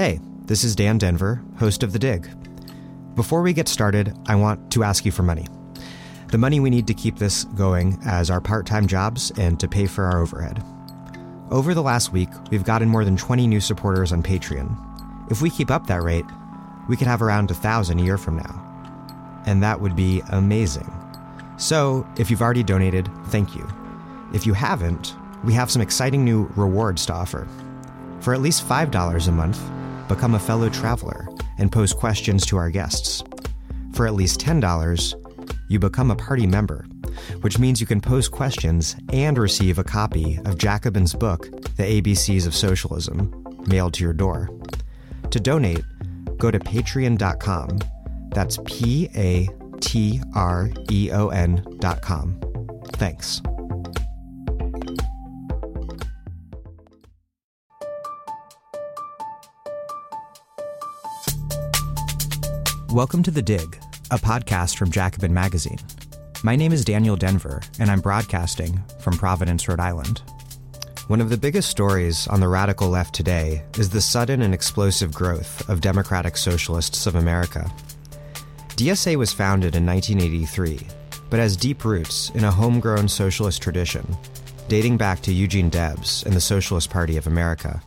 Hey, this is Dan Denvir, host of The Dig. Before we get started, I want to ask you for money. The money we need to keep this going as our part time jobs and to pay for our overhead. Over the last week, we've gotten more than 20 new supporters on Patreon. If we keep up that rate, we could have around a thousand a year from now. And that would be amazing. So, if you've already donated, thank you. If you haven't, we have some exciting new rewards to offer. For at least $5 a month, become a fellow traveler and pose questions to our guests. For at least $10, you become a party member, which means you can pose questions and receive a copy of Jacobin's book, The ABCs of Socialism, mailed to your door. To donate, go to patreon.com. That's P A T R E O N.com. Thanks. Welcome to The Dig, a podcast from Jacobin Magazine. My name is Daniel Denvir, and I'm broadcasting from Providence, Rhode Island. One of the biggest stories on the radical left today is the sudden and explosive growth of Democratic Socialists of America. DSA was founded in 1983, but has deep roots in a homegrown socialist tradition dating back to Eugene Debs and the Socialist Party of America.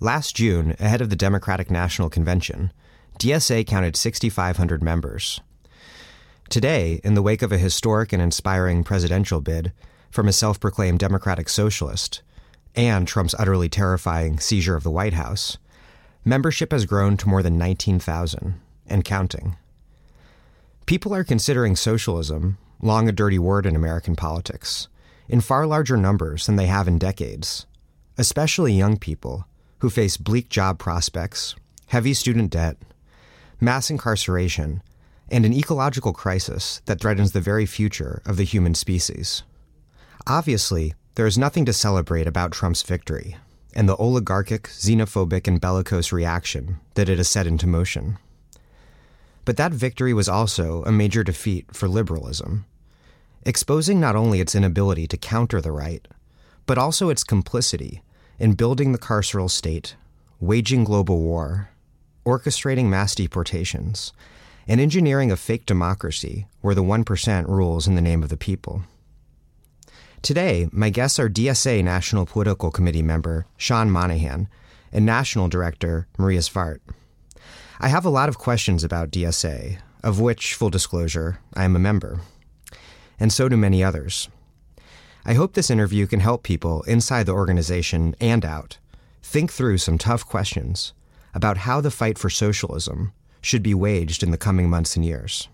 Last June, ahead of the Democratic National Convention, DSA counted 6,500 members. Today, in the wake of a historic and inspiring presidential bid from a self proclaimed Democratic Socialist and Trump's utterly terrifying seizure of the White House, membership has grown to more than 19,000 and counting. People are considering socialism, long a dirty word in American politics, in far larger numbers than they have in decades, especially young people who face bleak job prospects, heavy student debt, mass incarceration, and an ecological crisis that threatens the very future of the human species. Obviously, there is nothing to celebrate about Trump's victory and the oligarchic, xenophobic, and bellicose reaction that it has set into motion. But that victory was also a major defeat for liberalism, exposing not only its inability to counter the right, but also its complicity in building the carceral state, waging global war, orchestrating mass deportations, and engineering a fake democracy where the 1% rules in the name of the people. Today, my guests are DSA National Political Committee member Sean Monahan and National Director Maria Svart. I have a lot of questions about DSA, of which, full disclosure, I am a member. And so do many others. I hope this interview can help people inside the organization and out think through some tough questions about how the fight for socialism should be waged in the coming months and years.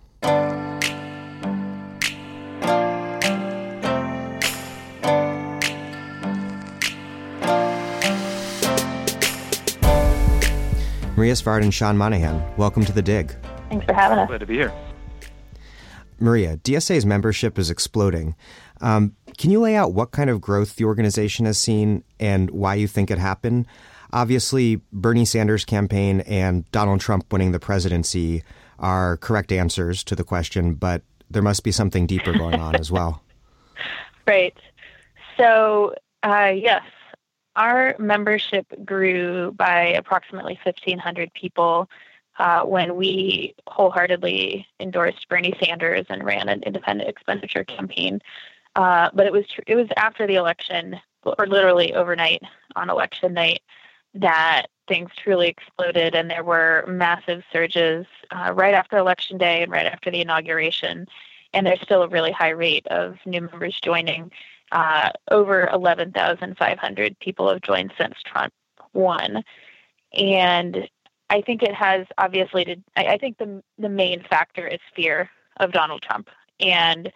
Maria Svart and Sean Monahan, welcome to the Dig. Thanks for having us. Glad to be here. Maria, DSA's membership is exploding. Um, can you lay out what kind of growth the organization has seen and why you think it happened? Obviously, Bernie Sanders' campaign and Donald Trump winning the presidency are correct answers to the question, but there must be something deeper going on as well. Right. So, uh, yes, our membership grew by approximately 1,500 people uh, when we wholeheartedly endorsed Bernie Sanders and ran an independent expenditure campaign. Uh, but it was tr- it was after the election, or literally overnight on election night, that things truly exploded, and there were massive surges uh, right after election day and right after the inauguration. And there's still a really high rate of new members joining. Uh, over 11,500 people have joined since Trump won. And I think it has obviously to, I, I think the, the main factor is fear of Donald Trump and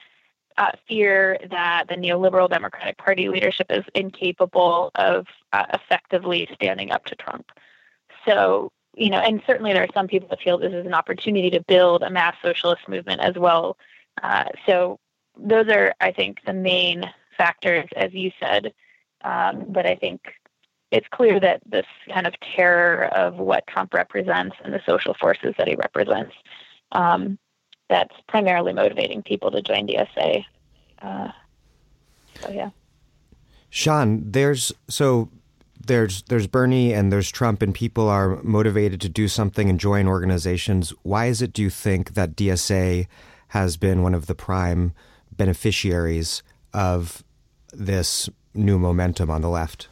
uh, fear that the neoliberal Democratic Party leadership is incapable of uh, effectively standing up to Trump. So, you know, and certainly there are some people that feel this is an opportunity to build a mass socialist movement as well. Uh, so, those are, I think, the main factors, as you said. Um, but I think it's clear that this kind of terror of what Trump represents and the social forces that he represents um, that's primarily motivating people to join DSA. Uh, so yeah. Sean, there's so there's there's Bernie and there's Trump, and people are motivated to do something and join organizations. Why is it, do you think, that DSA has been one of the prime beneficiaries of this new momentum on the left?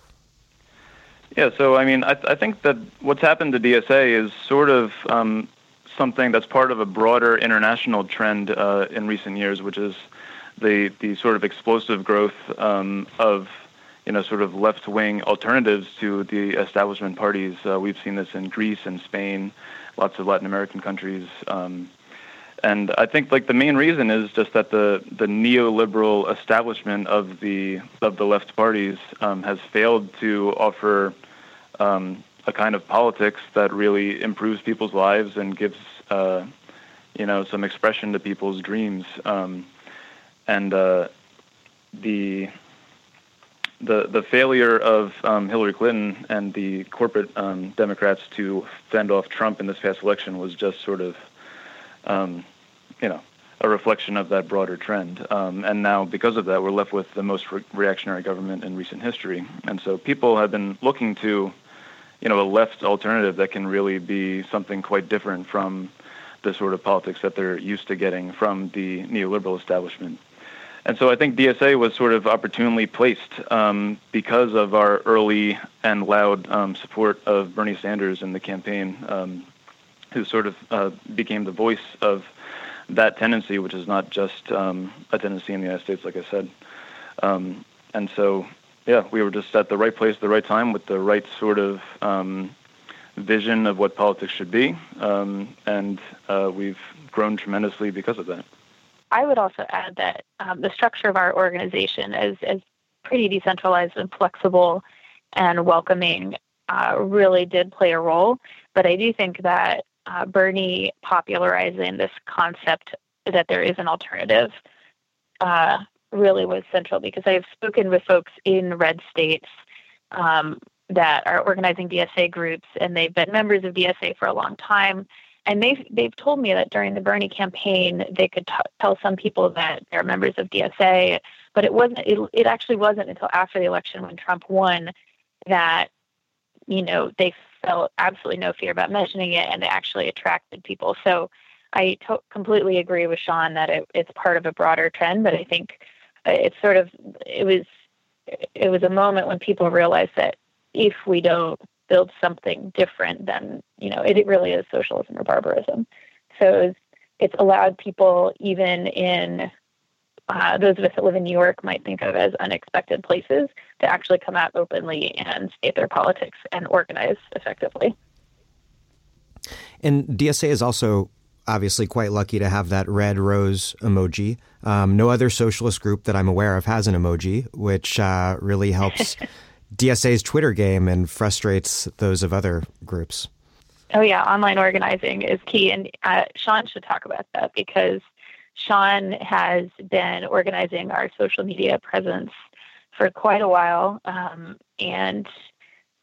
Yeah, so I mean, I, th- I think that what's happened to DSA is sort of um, something that's part of a broader international trend uh, in recent years, which is the the sort of explosive growth um, of you know sort of left wing alternatives to the establishment parties. Uh, we've seen this in Greece and Spain, lots of Latin American countries. Um, and I think like the main reason is just that the the neoliberal establishment of the of the left parties um, has failed to offer um, a kind of politics that really improves people's lives and gives uh, you know some expression to people's dreams. Um, and uh, the the the failure of um, Hillary Clinton and the corporate um, Democrats to fend off Trump in this past election was just sort of um, you know, a reflection of that broader trend. Um, and now, because of that, we're left with the most re- reactionary government in recent history. And so, people have been looking to, you know, a left alternative that can really be something quite different from the sort of politics that they're used to getting from the neoliberal establishment. And so I think DSA was sort of opportunely placed um, because of our early and loud um, support of Bernie Sanders in the campaign, um, who sort of uh, became the voice of that tendency, which is not just um, a tendency in the United States, like I said. Um, and so, yeah, we were just at the right place at the right time with the right sort of um, vision of what politics should be, and uh, we've grown tremendously because of that. I would also add that um, the structure of our organization is, is pretty decentralized and flexible and welcoming uh, really did play a role. But I do think that uh, Bernie popularizing this concept that there is an alternative uh, really was central because I've spoken with folks in red states um, that are organizing DSA groups and they've been members of DSA for a long time. And they've, they've told me that during the Bernie campaign, they could t- tell some people that they're members of DSA, but it wasn't, it, it actually wasn't until after the election when Trump won that, you know, they felt absolutely no fear about mentioning it, and it actually attracted people. So I to- completely agree with Sean that it, it's part of a broader trend, but I think uh, it's sort of it was it was a moment when people realized that if we don't build something different, than you know it, it really is socialism or barbarism. So it was, it's allowed people even in uh, those of us that live in New York might think of as unexpected places to actually come out openly and state their politics and organize effectively. And DSA is also obviously quite lucky to have that red rose emoji. Um, no other socialist group that I'm aware of has an emoji, which uh, really helps DSA's Twitter game and frustrates those of other groups. Oh yeah, online organizing is key, and uh, Sean should talk about that because Sean has been organizing our social media presence for quite a while. Um, and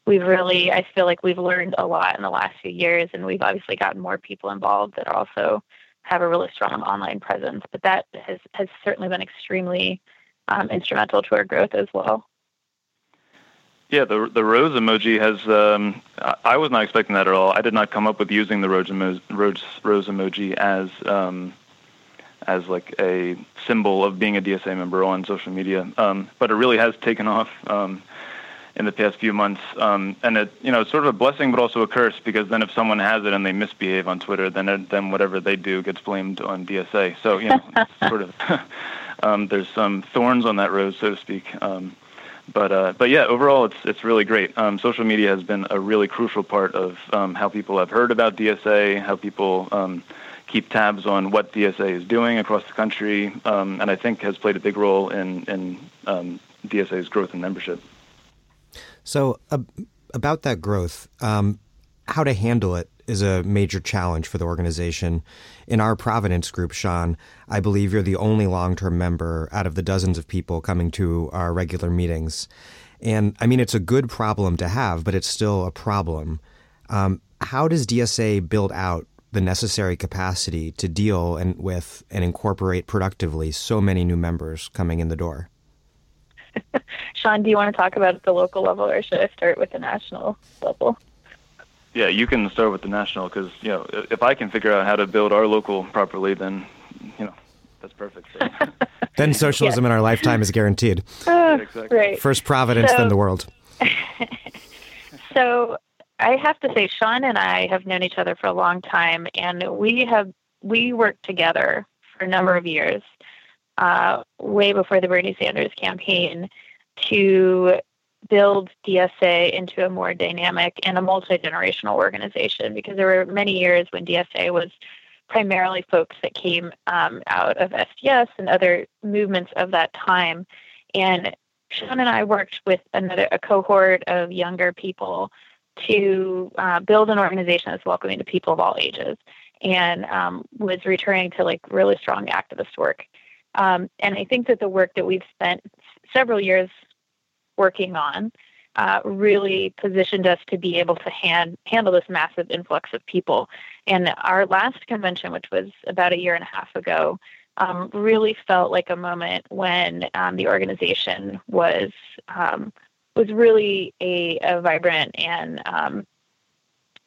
we've really, I feel like we've learned a lot in the last few years, and we've obviously gotten more people involved that also have a really strong online presence. But that has, has certainly been extremely um, instrumental to our growth as well. Yeah, the the rose emoji has. Um, I was not expecting that at all. I did not come up with using the rose, emo- rose, rose emoji as um, as like a symbol of being a DSA member on social media. Um, but it really has taken off um, in the past few months, um, and it you know it's sort of a blessing, but also a curse because then if someone has it and they misbehave on Twitter, then it, then whatever they do gets blamed on DSA. So you know, sort of um, there's some thorns on that rose, so to speak. But uh, but yeah, overall it's it's really great. Um, social media has been a really crucial part of um, how people have heard about DSA, how people um, keep tabs on what DSA is doing across the country, um, and I think has played a big role in, in um, DSA's growth and membership. So, uh, about that growth, um, how to handle it is a major challenge for the organization. In our Providence group, Sean, I believe you're the only long term member out of the dozens of people coming to our regular meetings. And I mean, it's a good problem to have, but it's still a problem. Um, how does DSA build out the necessary capacity to deal and with and incorporate productively so many new members coming in the door? Sean, do you want to talk about at the local level, or should I start with the national level? Yeah, you can start with the national because you know if I can figure out how to build our local properly, then you know that's perfect. So. then socialism yeah. in our lifetime is guaranteed. Uh, exactly. Right. First Providence, so, then the world. so I have to say, Sean and I have known each other for a long time, and we have we worked together for a number of years, uh, way before the Bernie Sanders campaign, to build DSA into a more dynamic and a multi generational organization. Because there were many years when DSA was primarily folks that came um, out of SDS and other movements of that time, and Sean and I worked with another a cohort of younger people to uh, build an organization that's welcoming to people of all ages and um, was returning to like really strong activist work. Um, and I think that the work that we've spent several years working on uh, really positioned us to be able to hand, handle this massive influx of people. And our last convention, which was about a year and a half ago, um, really felt like a moment when um, the organization was um, was really a, a vibrant and um,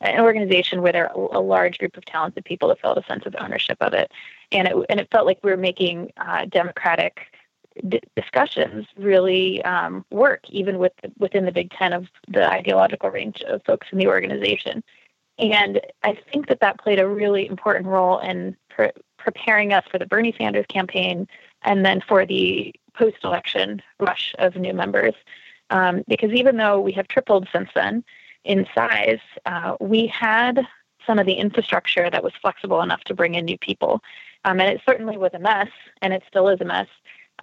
an organization where there a large group of talented people that felt a sense of ownership of it, and it and it felt like we were making uh, democratic d- discussions really um, work, even with within the big tent of the ideological range of folks in the organization. And I think that that played a really important role in pre- preparing us for the Bernie Sanders campaign and then for the post-election rush of new members. Um, because even though we have tripled since then in size, uh, we had some of the infrastructure that was flexible enough to bring in new people. Um, and it certainly was a mess, and it still is a mess.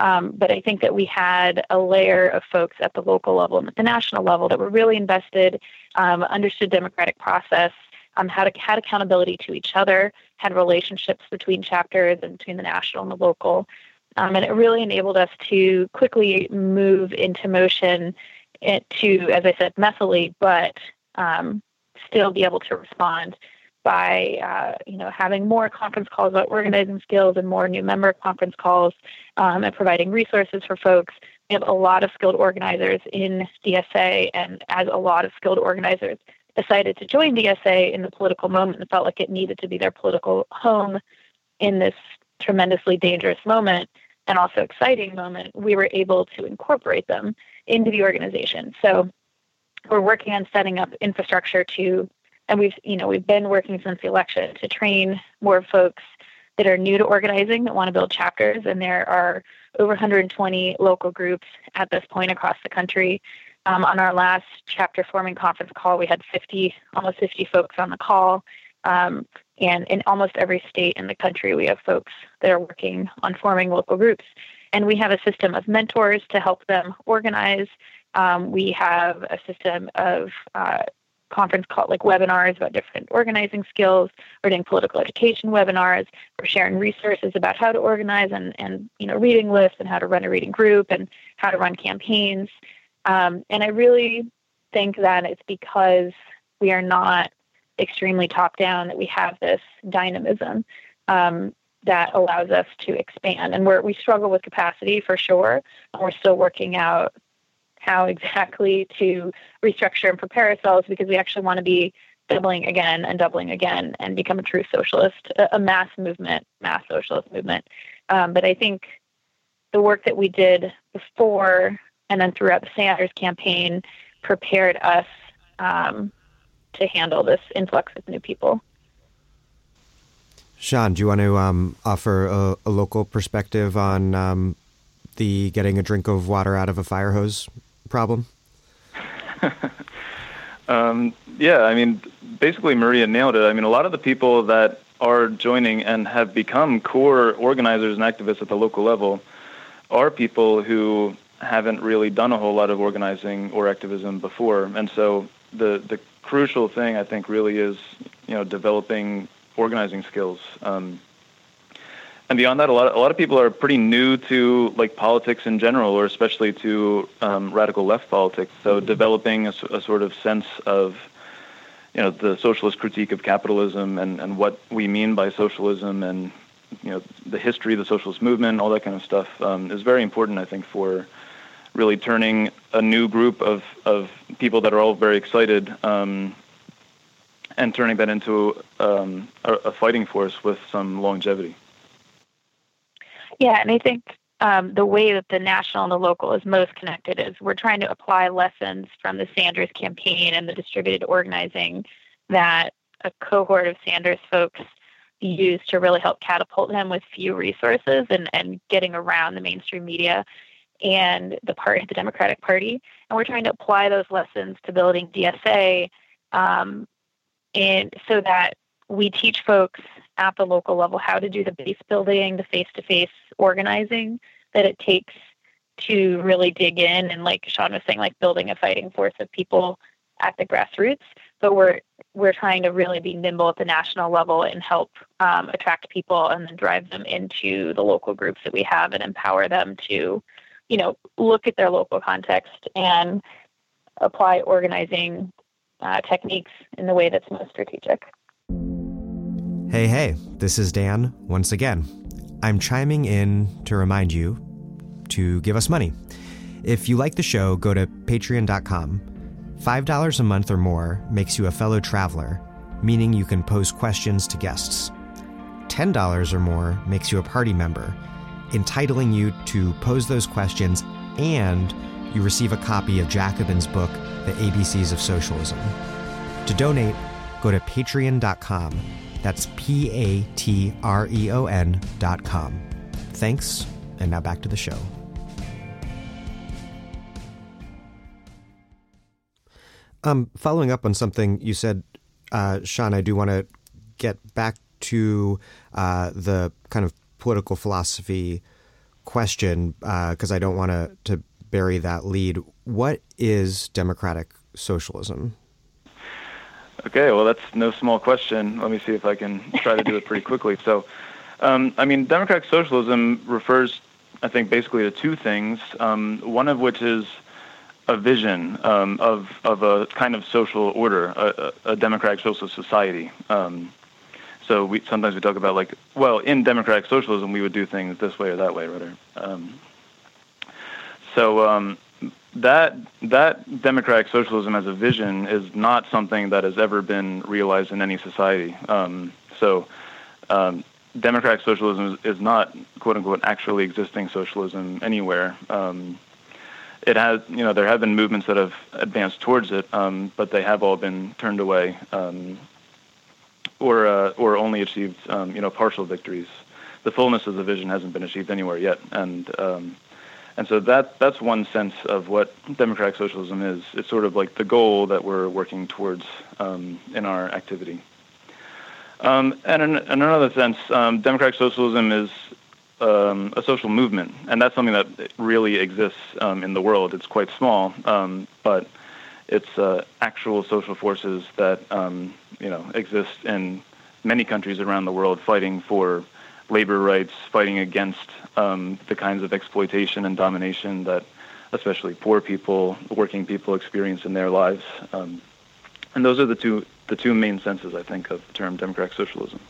Um, but I think that we had a layer of folks at the local level and at the national level that were really invested, um, understood democratic process, um, had, had accountability to each other, had relationships between chapters and between the national and the local. Um, and it really enabled us to quickly move into motion to, as I said, messily, but um, still be able to respond by uh, you know having more conference calls about organizing skills and more new member conference calls um, and providing resources for folks. We have a lot of skilled organizers in DSA, and as a lot of skilled organizers decided to join DSA in the political moment and felt like it needed to be their political home in this tremendously dangerous moment and also exciting moment, we were able to incorporate them into the organization. So we're working on setting up infrastructure to and we've you know we've been working since the election to train more folks that are new to organizing that want to build chapters. And there are over 120 local groups at this point across the country. Um, on our last chapter forming conference call we had 50 almost 50 folks on the call. Um, and in almost every state in the country we have folks that are working on forming local groups. And we have a system of mentors to help them organize. Um, we have a system of uh, conference called like webinars about different organizing skills. We're doing political education webinars. We're sharing resources about how to organize and, and you know reading lists and how to run a reading group and how to run campaigns. Um, and I really think that it's because we are not extremely top down that we have this dynamism um, that allows us to expand. And we're, we struggle with capacity for sure. We're still working out how exactly to restructure and prepare ourselves because we actually want to be doubling again and doubling again and become a true socialist, a, mass movement, mass socialist movement. Um, but I think the work that we did before and then throughout the Sanders campaign prepared us um, to handle this influx of new people. Sean, do you want to um, offer a, a, local perspective on um, the getting a drink of water out of a fire hose problem? um, yeah, I mean, basically, Maria nailed it. I mean, a lot of the people that are joining and have become core organizers and activists at the local level are people who haven't really done a whole lot of organizing or activism before. And so the the crucial thing I think really is you know developing organizing skills. Um, and beyond that, a lot of, a lot of people are pretty new to like politics in general, or especially to um, radical left politics. So developing a, a, sort of sense of you know the socialist critique of capitalism and, and what we mean by socialism and you know the history of the socialist movement, all that kind of stuff um, is very important, I think, for really turning a new group of, of people that are all very excited um, and turning that into um, a, a, fighting force with some longevity. Yeah, and I think um, the way that the national and the local is most connected is we're trying to apply lessons from the Sanders campaign and the distributed organizing that a cohort of Sanders folks used to really help catapult him with few resources and, and getting around the mainstream media and the party, the Democratic Party. And we're trying to apply those lessons to building DSA um, and so that we teach folks at the local level how to do the base building, the face-to-face organizing that it takes to really dig in and like Sean was saying, like building a fighting force of people at the grassroots. But we're we're trying to really be nimble at the national level and help um, attract people and then drive them into the local groups that we have and empower them to, you know, look at their local context and apply organizing uh, techniques in the way that's most strategic. Hey, hey, this is Dan once again. I'm chiming in to remind you to give us money. If you like the show, go to patreon.com $5 a month or more makes you a fellow traveler, meaning you can pose questions to guests. $10 or more makes you a party member, entitling you to pose those questions and you receive a copy of Jacobin's book, The ABCs of Socialism. To donate, go to patreon.com. That's P A T R E O N dot com. Thanks, and now back to the show. Um, following up on something you said, uh, Sean, I do want to get back to uh, the kind of political philosophy question because uh, I don't want to to bury that lead. What is democratic socialism? Okay, well, that's no small question. Let me see if I can try to do it pretty quickly. So, um, I mean, democratic socialism refers, I think, basically to two things. Um, one of which is a vision um, of of a kind of social order, a, a democratic social society. Um, so we sometimes we talk about like, well, in democratic socialism, we would do things this way or that way, rather. Um, so um, that that democratic socialism as a vision is not something that has ever been realized in any society. Um, so. Um, democratic socialism is, is, not quote unquote actually existing socialism anywhere. Um, it has, you know, there have been movements that have advanced towards it, um, but they have all been turned away um, or uh, or only achieved, um, you know, partial victories. The fullness of the vision hasn't been achieved anywhere yet, and and so that that's one sense of what democratic socialism is. It's sort of like the goal that we're working towards um, in our activity. Um, and in, in, another sense, democratic socialism is um, a social movement, and that's something that really exists um, in the world. It's quite small, um, but it's uh, actual social forces that um, you know exist in many countries around the world, fighting for labor rights, fighting against um, the kinds of exploitation and domination that especially poor people, working people experience in their lives. Um, and those are the two the two main senses, I think, of the term democratic socialism.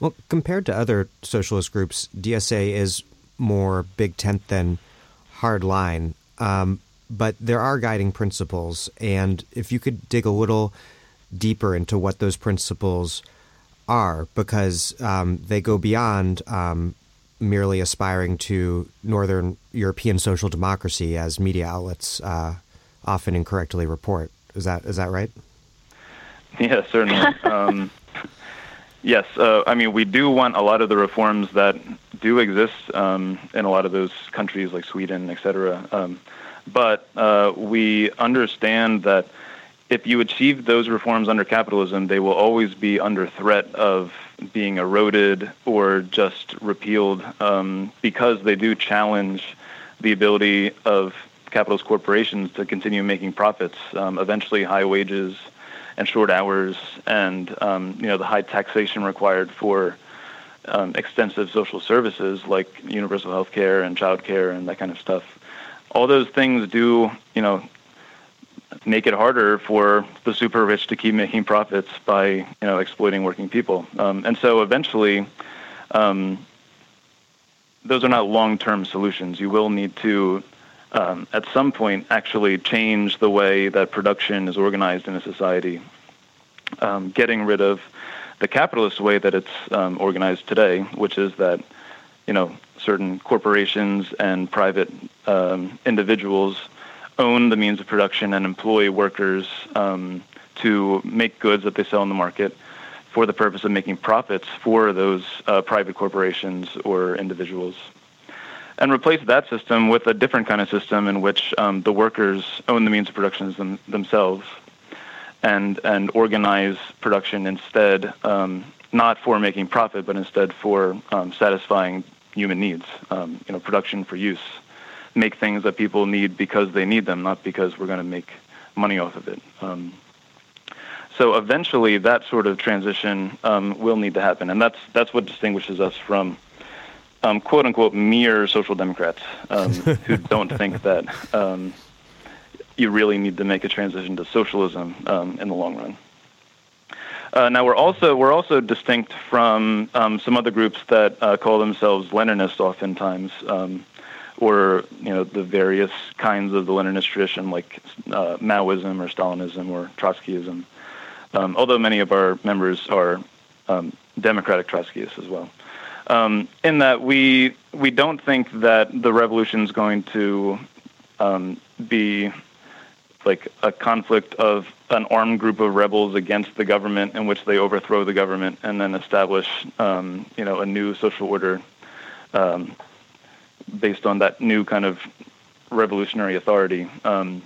Well, compared to other socialist groups, DSA is more big tent than hard line. Um, but there are guiding principles, and if you could dig a little deeper into what those principles are, because um, they go beyond um, merely aspiring to Northern European social democracy, as media outlets uh, often incorrectly report. Is that is that right? Yeah, certainly. Um, Yes, uh, I mean we do want a lot of the reforms that do exist um, in a lot of those countries like Sweden, et cetera. Um, but uh, we understand that if you achieve those reforms under capitalism, they will always be under threat of being eroded or just repealed um, because they do challenge the ability of capitalist corporations to continue making profits. Um, eventually, high wages and short hours and um, you know the high taxation required for um, extensive social services like universal health care and child care and that kind of stuff. All those things do, you know, make it harder for the super rich to keep making profits by, you know, exploiting working people. Um, and so eventually, um, those are not long-term solutions. You will need to, um, at some point, actually change the way that production is organized in a society, um, getting rid of the capitalist way that it's um, organized today, which is that you know certain corporations and private um, individuals own the means of production and employ workers um, to make goods that they sell in the market for the purpose of making profits for those uh, private corporations or individuals. And replace that system with a different kind of system in which um, the workers own the means of production them, themselves and, and organize production instead, um, not for making profit, but instead for um, satisfying human needs, um, you know, production for use. Make things that people need because they need them, not because we're going to make money off of it. Um, so eventually, that sort of transition um, will need to happen, and that's that's what distinguishes us from um, quote unquote mere social democrats um, who don't think that um, you really need to make a transition to socialism um, in the long run. Uh, now we're also we're also distinct from um, some other groups that uh, call themselves Leninists, oftentimes, or you know the various kinds of the Leninist tradition, like uh, Maoism or Stalinism or Trotskyism um, although many of our members are um, Democratic Trotskyists as well. Um, in that we we don't think that the revolution is going to um, be like a conflict of an armed group of rebels against the government in which they overthrow the government and then establish um, you know a new social order um, based on that new kind of revolutionary authority. Um,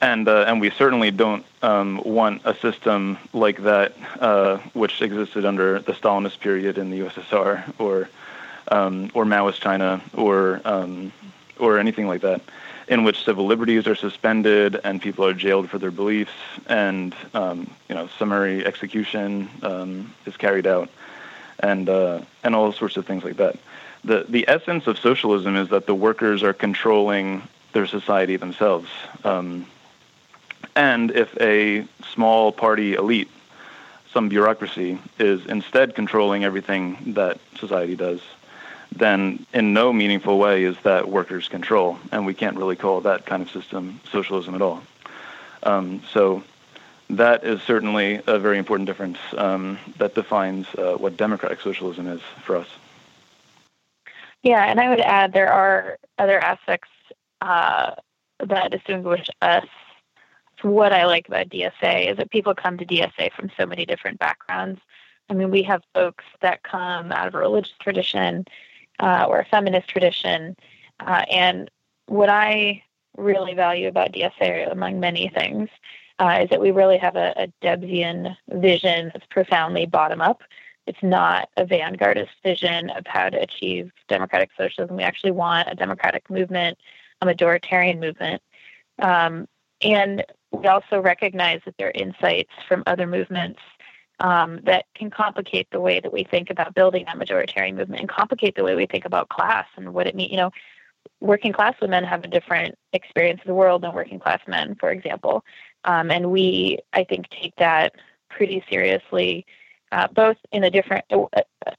and uh, and we certainly don't um, want a system like that, uh, which existed under the Stalinist period in the USSR or um, or Maoist China or um, or anything like that, in which civil liberties are suspended and people are jailed for their beliefs, and um, you know summary execution um, is carried out, and uh, and all sorts of things like that. The the essence of socialism is that the workers are controlling their society themselves. Um, and if a small party elite, some bureaucracy, is instead controlling everything that society does, then in no meaningful way is that workers' control. And we can't really call that kind of system socialism at all. Um, so that is certainly a very important difference um, that defines uh, what democratic socialism is for us. Yeah, and I would add there are other aspects uh, that distinguish us what I like about DSA is that people come to DSA from so many different backgrounds. I mean, we have folks that come out of a religious tradition uh, or a feminist tradition. Uh, and what I really value about DSA, among many things, uh, is that we really have a, a Debsian vision that's profoundly bottom up. It's not a vanguardist vision of how to achieve democratic socialism. We actually want a democratic movement, a majoritarian movement. Um, and we also recognize that there are insights from other movements um, that can complicate the way that we think about building that majoritarian movement and complicate the way we think about class and what it means. You know, working class women have a different experience of the world than working class men, for example. Um, and we, I think, take that pretty seriously, uh, both in a different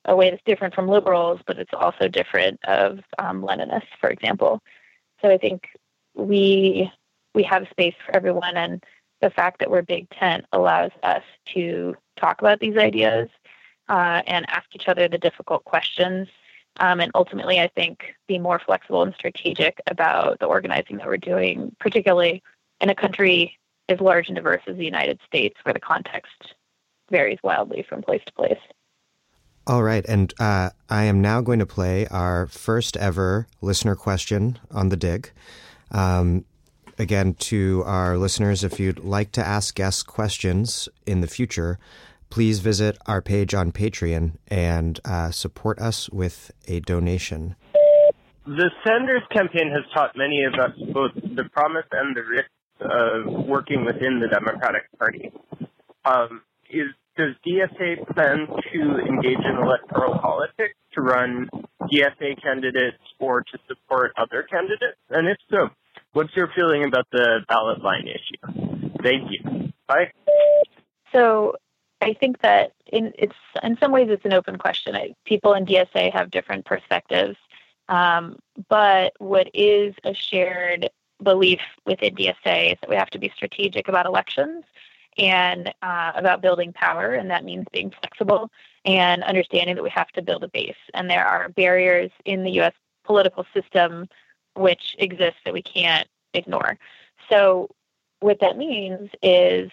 a, way that's different from liberals, but it's also different of um, Leninists, for example. So I think we we have space for everyone and the fact that we're big tent allows us to talk about these ideas uh, and ask each other the difficult questions um, and ultimately i think be more flexible and strategic about the organizing that we're doing particularly in a country as large and diverse as the united states where the context varies wildly from place to place all right, and uh, I am now going to play our first ever listener question on the dig. Um, again, to our listeners, if you'd like to ask guests questions in the future, please visit our page on Patreon and uh, support us with a donation. The Sanders campaign has taught many of us both the promise and the risks of working within the Democratic Party. Um, is does DSA plan to engage in electoral politics to run DSA candidates or to support other candidates? And if so, What's your feeling about the ballot line issue? Thank you. Bye. So I think that in it's in some ways it's an open question. People in DSA have different perspectives, um, but what is a shared belief within DSA is that we have to be strategic about elections and uh, about building power, and that means being flexible and understanding that we have to build a base. And there are barriers in the U.S. political system which exist that we can't ignore. So, what that means is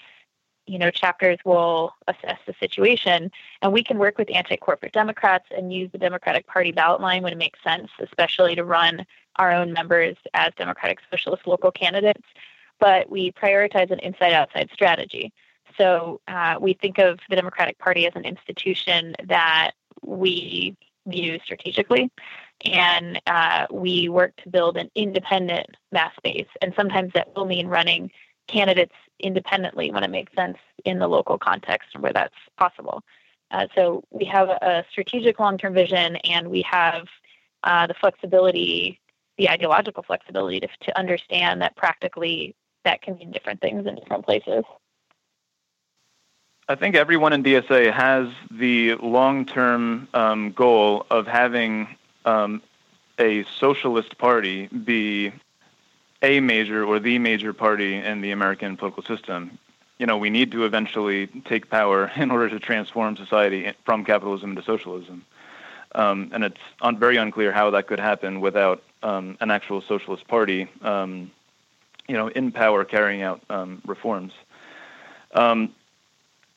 you know, chapters will assess the situation, and we can work with anti-corporate Democrats and use the Democratic Party ballot line when it makes sense, especially to run our own members as Democratic Socialist local candidates. But we prioritize an inside-outside strategy. So uh, we think of the Democratic Party as an institution that we view strategically, and uh, we work to build an independent mass base. And sometimes that will mean running candidates independently when it makes sense in the local context where that's possible. Uh, so we have a strategic long-term vision, and we have uh, the flexibility, the ideological flexibility to, to understand that practically that can mean different things in different places. I think everyone in DSA has the long-term um, goal of having um, a socialist party be a major or the major party in the American political system. You know, we need to eventually take power in order to transform society from capitalism to socialism. Um, and it's un- very unclear how that could happen without um, an actual socialist party, um, you know, in power carrying out um, reforms. Um,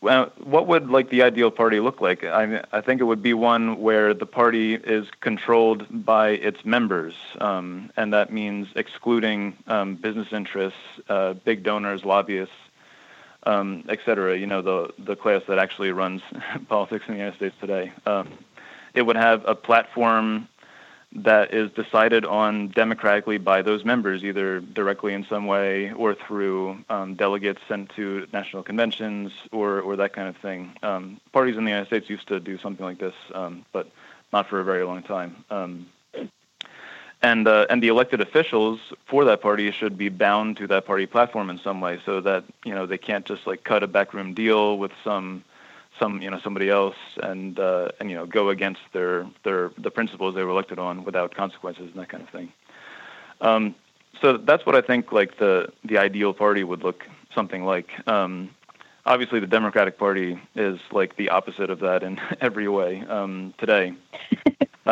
well, what would like the ideal party look like? I, I think it would be one where the party is controlled by its members, um, and that means excluding um, business interests, uh, big donors, lobbyists, um, et cetera. You know, the the class that actually runs politics in the United States today. Um, it would have a platform that is decided on democratically by those members, either directly in some way or through um, delegates sent to national conventions or, or that kind of thing. Um, parties in the United States used to do something like this, um, but not for a very long time. Um, and uh, and the elected officials for that party should be bound to that party platform in some way, so that you know they can't just like cut a backroom deal with some some you know somebody else and uh, and you know go against their their the principles they were elected on without consequences and that kind of thing. Um, so that's what I think like the the ideal party would look something like. Um, obviously, the Democratic Party is like the opposite of that in every way um, today.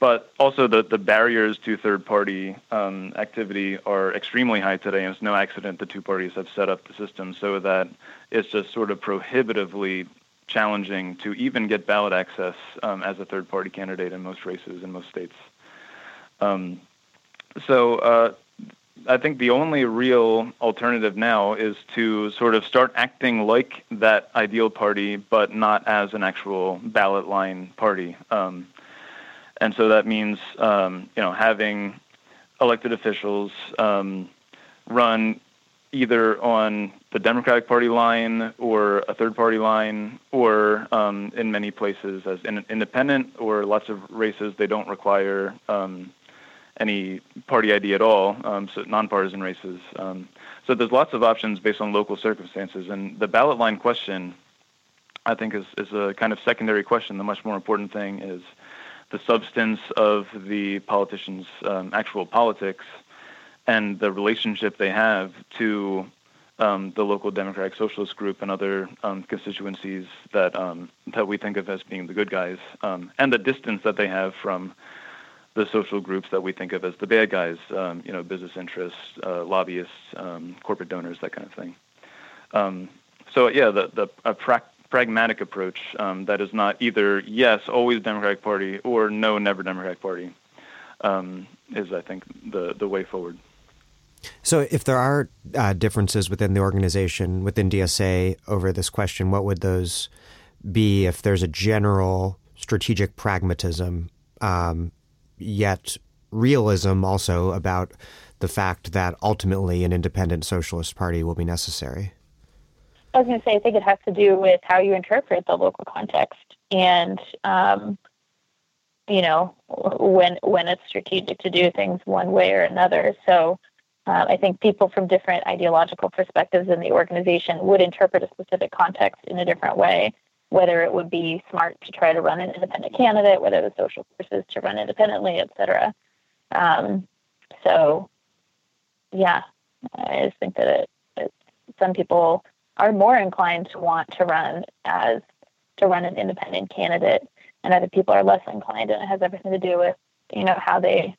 But also the, the barriers to third party um, activity are extremely high today, and it's no accident the two parties have set up the system so that it's just sort of prohibitively challenging to even get ballot access um, as a third party candidate in most races in most states. Um, so uh, I think the only real alternative now is to sort of start acting like that ideal party, but not as an actual ballot line party. Um, and so that means um, you know having elected officials um, run either on the Democratic Party line or a third party line, or um, in many places as an independent, or lots of races they don't require um, any party ID at all, um, so nonpartisan races. Um, so there's lots of options based on local circumstances, and the ballot line question, I think, is is a kind of secondary question. The much more important thing is the substance of the politicians' um, actual politics and the relationship they have to um, the local Democratic Socialist group and other um, constituencies that um, that we think of as being the good guys, um, and the distance that they have from the social groups that we think of as the bad guys, um, you know, business interests, uh, lobbyists, corporate donors, that kind of thing. so yeah, the the a pra- pragmatic approach um, that is not either yes, always Democratic Party, or no, never Democratic Party, um, is I think the the way forward. So, if there are uh, differences within the organization, within DSA, over this question, what would those be? If there's a general strategic pragmatism, um, yet realism also about the fact that ultimately an independent socialist party will be necessary. I was going to say, I think it has to do with how you interpret the local context, and um, you know, when when it's strategic to do things one way or another. So, uh, I think people from different ideological perspectives in the organization would interpret a specific context in a different way. whether it would be smart to try to run an independent candidate, whether the social forces to run independently, et cetera. Um, so, yeah, I just think that it, it, some people are more inclined to want to run as to run an independent candidate, and other people are less inclined, and it has everything to do with you know how they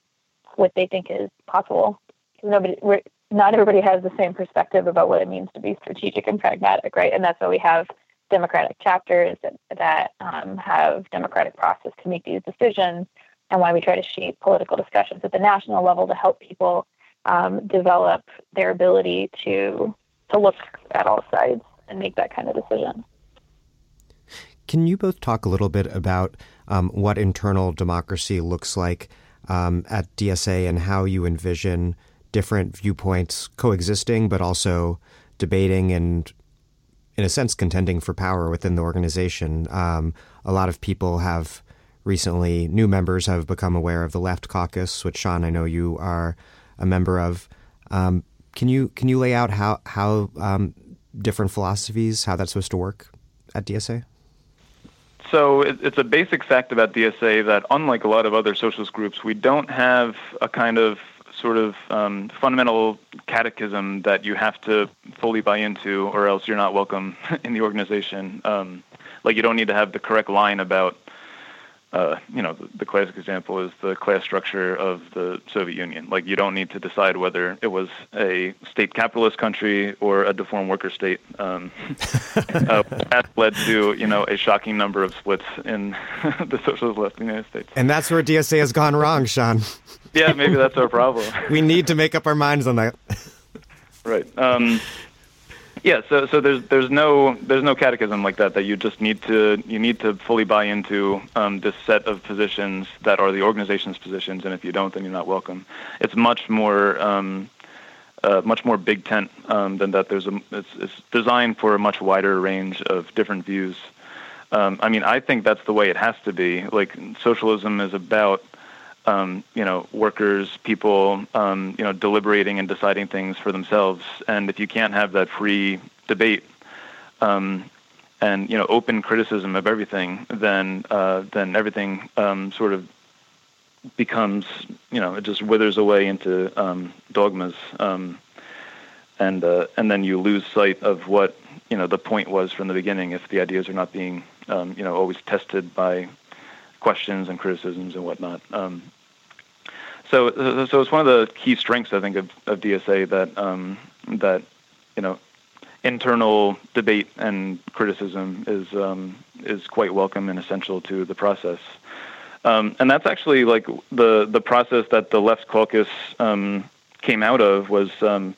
what they think is possible. Because nobody, we're, not everybody has the same perspective about what it means to be strategic and pragmatic, right? And that's why we have democratic chapters that, that um, have democratic process to make these decisions, and why we try to shape political discussions at the national level to help people um, develop their ability to to look at all sides and make that kind of decision. Can you both talk a little bit about um, what internal democracy looks like um, at DSA and how you envision different viewpoints coexisting, but also debating and, in a sense, contending for power within the organization? Um, a lot of people have recently, new members have become aware of the Left Caucus, which Sean, I know you are a member of. Um, can you can you lay out how how um, different philosophies how that's supposed to work at DSA? So it's a basic fact about DSA that unlike a lot of other socialist groups, we don't have a kind of sort of um, fundamental catechism that you have to fully buy into, or else you're not welcome in the organization. Um, like you don't need to have the correct line about uh, you know, the, the, classic example is the class structure of the Soviet Union. Like, you don't need to decide whether it was a state capitalist country or a deformed worker state. Um, uh, that led to, you know, a shocking number of splits in the socialist left in the United States. And that's where DSA has gone wrong, Sean. yeah, maybe that's our problem. we need to make up our minds on that. right. Um, yeah, so so there's there's no there's no catechism like that that you just need to you need to fully buy into um, this set of positions that are the organization's positions, and if you don't, then you're not welcome. It's much more um, uh, much more big tent um, than that. There's a it's, it's designed for a much wider range of different views. Um, I mean, I think that's the way it has to be. Like socialism is about um, you know, workers, people, um, you know, deliberating and deciding things for themselves. And if you can't have that free debate um, and you know open criticism of everything, then uh, then everything um, sort of becomes you know it just withers away into um, dogmas, um, and uh, and then you lose sight of what you know the point was from the beginning if the ideas are not being you know always tested by questions and criticisms and whatnot. Um, so, so it's one of the key strengths I think of, of DSA that um, that you know internal debate and criticism is um, is quite welcome and essential to the process. Um, and that's actually like the the process that the Left Caucus um, came out of was um,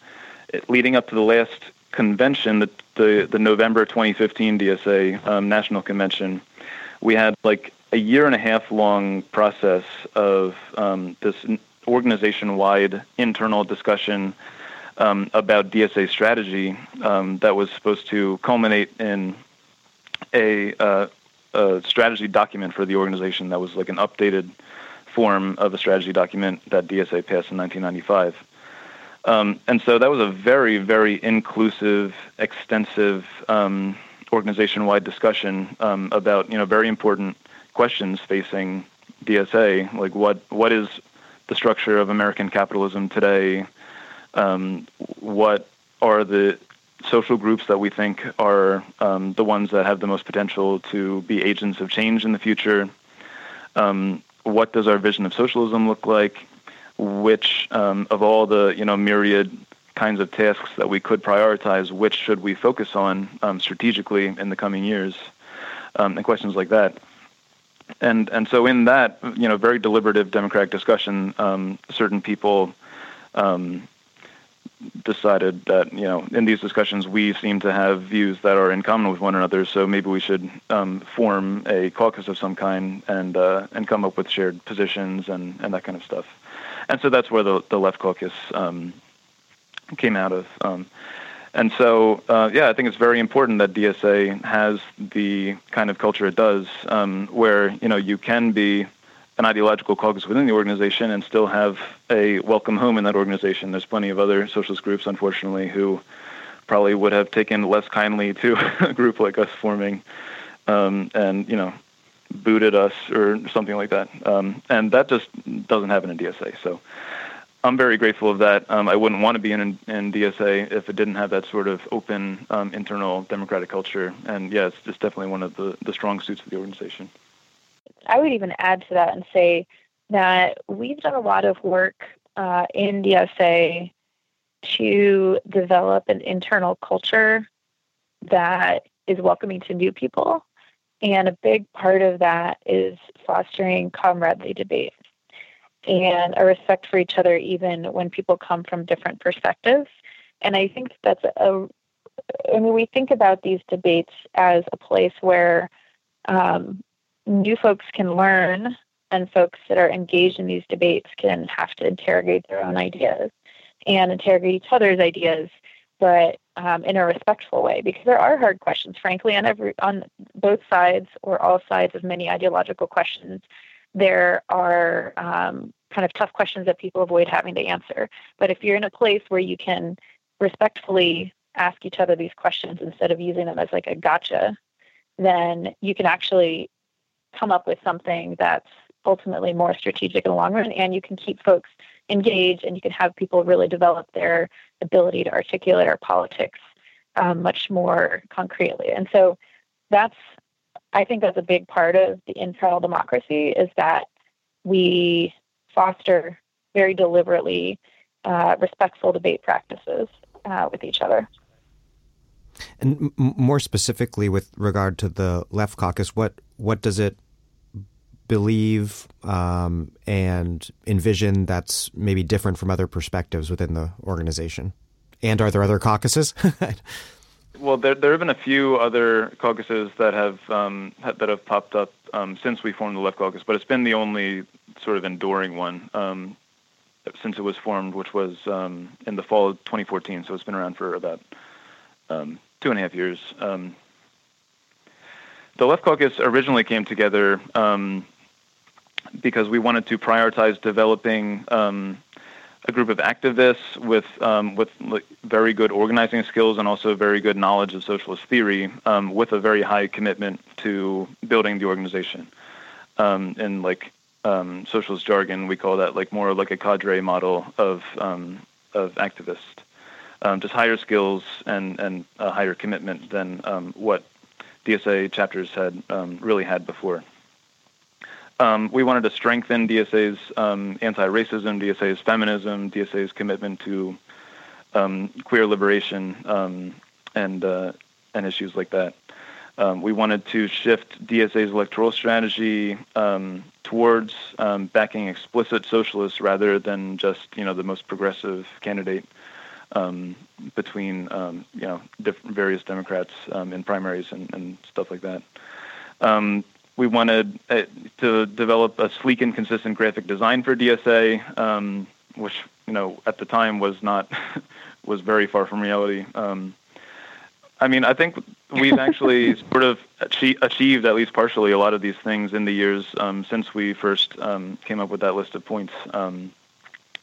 leading up to the last convention, the the, the November 2015 DSA um, National Convention. We had like a year and a half long process of um, this organization wide internal discussion um, about DSA strategy um, that was supposed to culminate in a, uh, a, strategy document for the organization that was like an updated form of a strategy document that DSA passed in 1995. Um, and so that was a very, very inclusive, extensive um, organization-wide discussion um, about you know very important questions facing DSA, like what what is the structure of American capitalism today? Um, what are the social groups that we think are um, the ones that have the most potential to be agents of change in the future? Um, what does our vision of socialism look like? Which um, of all the you know myriad kinds of tasks that we could prioritize, which should we focus on um, strategically in the coming years? Um, and questions like that and and so in that you know very deliberative democratic discussion, um, certain people um, decided that you know in these discussions we seem to have views that are in common with one another. So maybe we should um, form a caucus of some kind and uh, and come up with shared positions and and that kind of stuff. And so that's where the the left caucus um, came out of. And so, uh, yeah, I think it's very important that DSA has the kind of culture it does, um, where you know you can be an ideological caucus within the organization and still have a welcome home in that organization. There's plenty of other socialist groups, unfortunately, who probably would have taken less kindly to a group like us forming um, and you know booted us or something like that. Um, and that just doesn't happen in DSA. So I'm very grateful of that. Um, I wouldn't want to be in, in DSA if it didn't have that sort of open um, internal democratic culture. And yeah, it's definitely one of the, the strong suits of the organization. I would even add to that and say that we've done a lot of work uh, in DSA to develop an internal culture that is welcoming to new people. And a big part of that is fostering comradely debate and a respect for each other, even when people come from different perspectives. And I think that's a, I mean, we think about these debates as a place where um, new folks can learn and folks that are engaged in these debates can have to interrogate their own ideas and interrogate each other's ideas, but um, in a respectful way, because there are hard questions, frankly, on every on both sides or all sides of many ideological questions. There are um, kind of tough questions that people avoid having to answer. But if you're in a place where you can respectfully ask each other these questions instead of using them as like a gotcha, then you can actually come up with something that's ultimately more strategic in the long run and you can keep folks engaged and you can have people really develop their ability to articulate our politics um, much more concretely and so that's i think that's a big part of the internal democracy is that we foster very deliberately uh, respectful debate practices uh, with each other and m- more specifically with regard to the left caucus what what does it believe um, and envision that's maybe different from other perspectives within the organization? And are there other caucuses? well, there, there have been a few other caucuses that have um, that have popped up um, since we formed the Left Caucus, but it's been the only sort of enduring one um, since it was formed, which was um, in the fall of 2014. So it's been around for about um, two and a half years. Um, the Left Caucus originally came together because we wanted to prioritize developing a group of activists with um, with very good organizing skills and also very good knowledge of socialist theory, um, with a very high commitment to building the organization. Um, in like um, socialist jargon, we call that like more like a cadre model of um, of activists, just higher skills and and a higher commitment than what DSA chapters had really had before. Um, we wanted to strengthen DSA's um, anti-racism, DSA's feminism, DSA's commitment to um, queer liberation, um, and uh, and issues like that. Um, we wanted to shift DSA's electoral strategy um, towards backing explicit socialists rather than just you know the most progressive candidate between you know different various Democrats in primaries and, and stuff like that. We wanted uh, to develop a sleek and consistent graphic design for DSA, um, which you know at the time was not was very far from reality. Um, I mean, I think we've actually sort of achieve, achieved at least partially a lot of these things in the years um, since we first um, came up with that list of points. Um,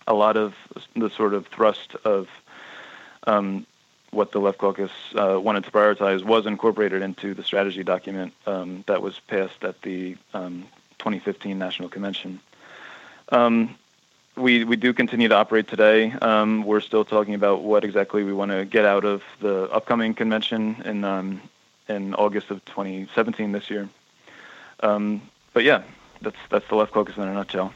a lot of the sort of thrust of um, what the Left Caucus uh, wanted to prioritize was incorporated into the strategy document um, that was passed at the um, 2015 National Convention. Um, we we do continue to operate today. Um, we're still talking about what exactly we want to get out of the upcoming convention in um, in August of 2017 this year. Um, but yeah, that's that's the Left Caucus in a nutshell.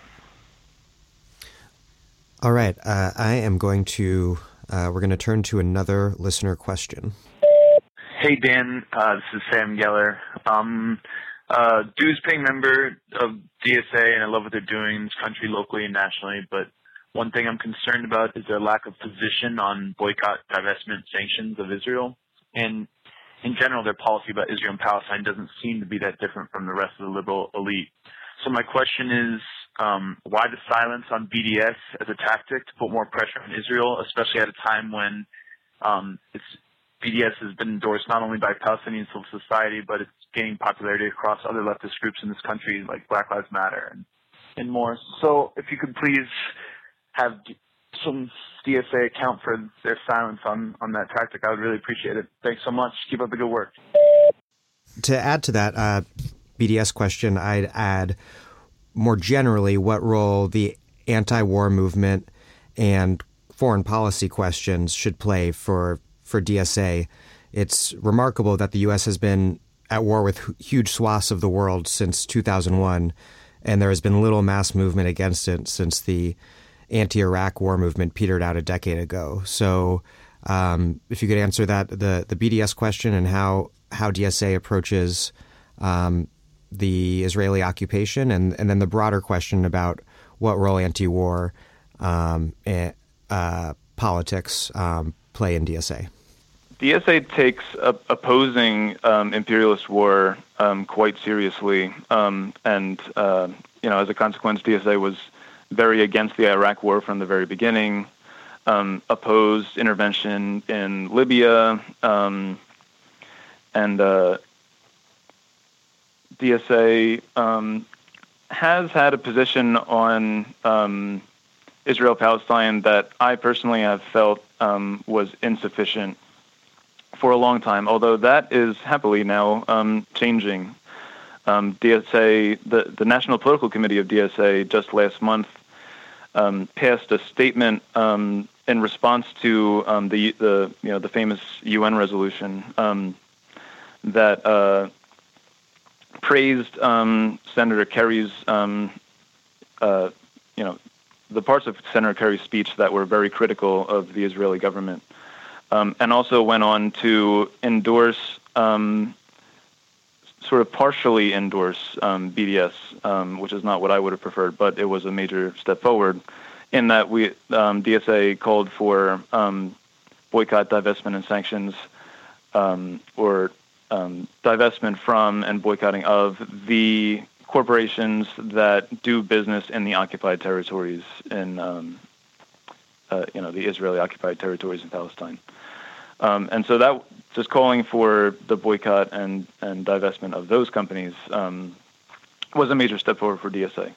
All right, uh, I am going to uh, we're going to turn to another listener question. Hey, Dan. Uh, this is Sam Geller. Um, uh, dues paying member of DSA, and I love what they're doing in this country, locally and nationally. But one thing I'm concerned about is their lack of position on boycott, divestment, sanctions of Israel. And in general, their policy about Israel and Palestine doesn't seem to be that different from the rest of the liberal elite. So my question is, um, why the silence on BDS as a tactic to put more pressure on Israel, especially at a time when um, it's, BDS has been endorsed not only by Palestinian civil society, but it's gaining popularity across other leftist groups in this country, like Black Lives Matter and, and more. So if you could please have some DSA account for their silence on, on that tactic, I would really appreciate it. Thanks so much. Keep up the good work. to add to that uh, BDS question, I'd add more generally what role the anti-war movement and foreign policy questions should play for for DSA. It's remarkable that the U.S. has been at war with huge swaths of the world since 2001, and there has been little mass movement against it since the anti-Iraq war movement petered out a decade ago. So, um, if you could answer that the the BDS question and how how DSA approaches um, the Israeli occupation, and and then the broader question about what role anti-war um, uh, politics um, play in DSA. DSA takes opposing um, imperialist war um, quite seriously, um, and uh, you know, as a consequence, DSA was very against the Iraq War from the very beginning. Um, opposed intervention in Libya, and uh, DSA um, has had a position on Israel Palestine that I personally have felt was insufficient for a long time, although that is happily now um, changing. Um, DSA, the, the National Political Committee of DSA, just last month um, passed a statement um, in response to um, the the you know the famous UN resolution um, that uh, praised Senator Kerry's uh, you know the parts of Senator Kerry's speech that were very critical of the Israeli government um, and also went on to endorse, um, sort of partially endorse um, BDS, um, which is not what I would have preferred, but it was a major step forward in that we um, DSA called for um, boycott, divestment, and sanctions, or divestment from and boycotting of the corporations that do business in the occupied territories in um, uh, you know the Israeli occupied territories in Palestine. Um, and so that just calling for the boycott and, and divestment of those companies um, was a major step forward for DSA.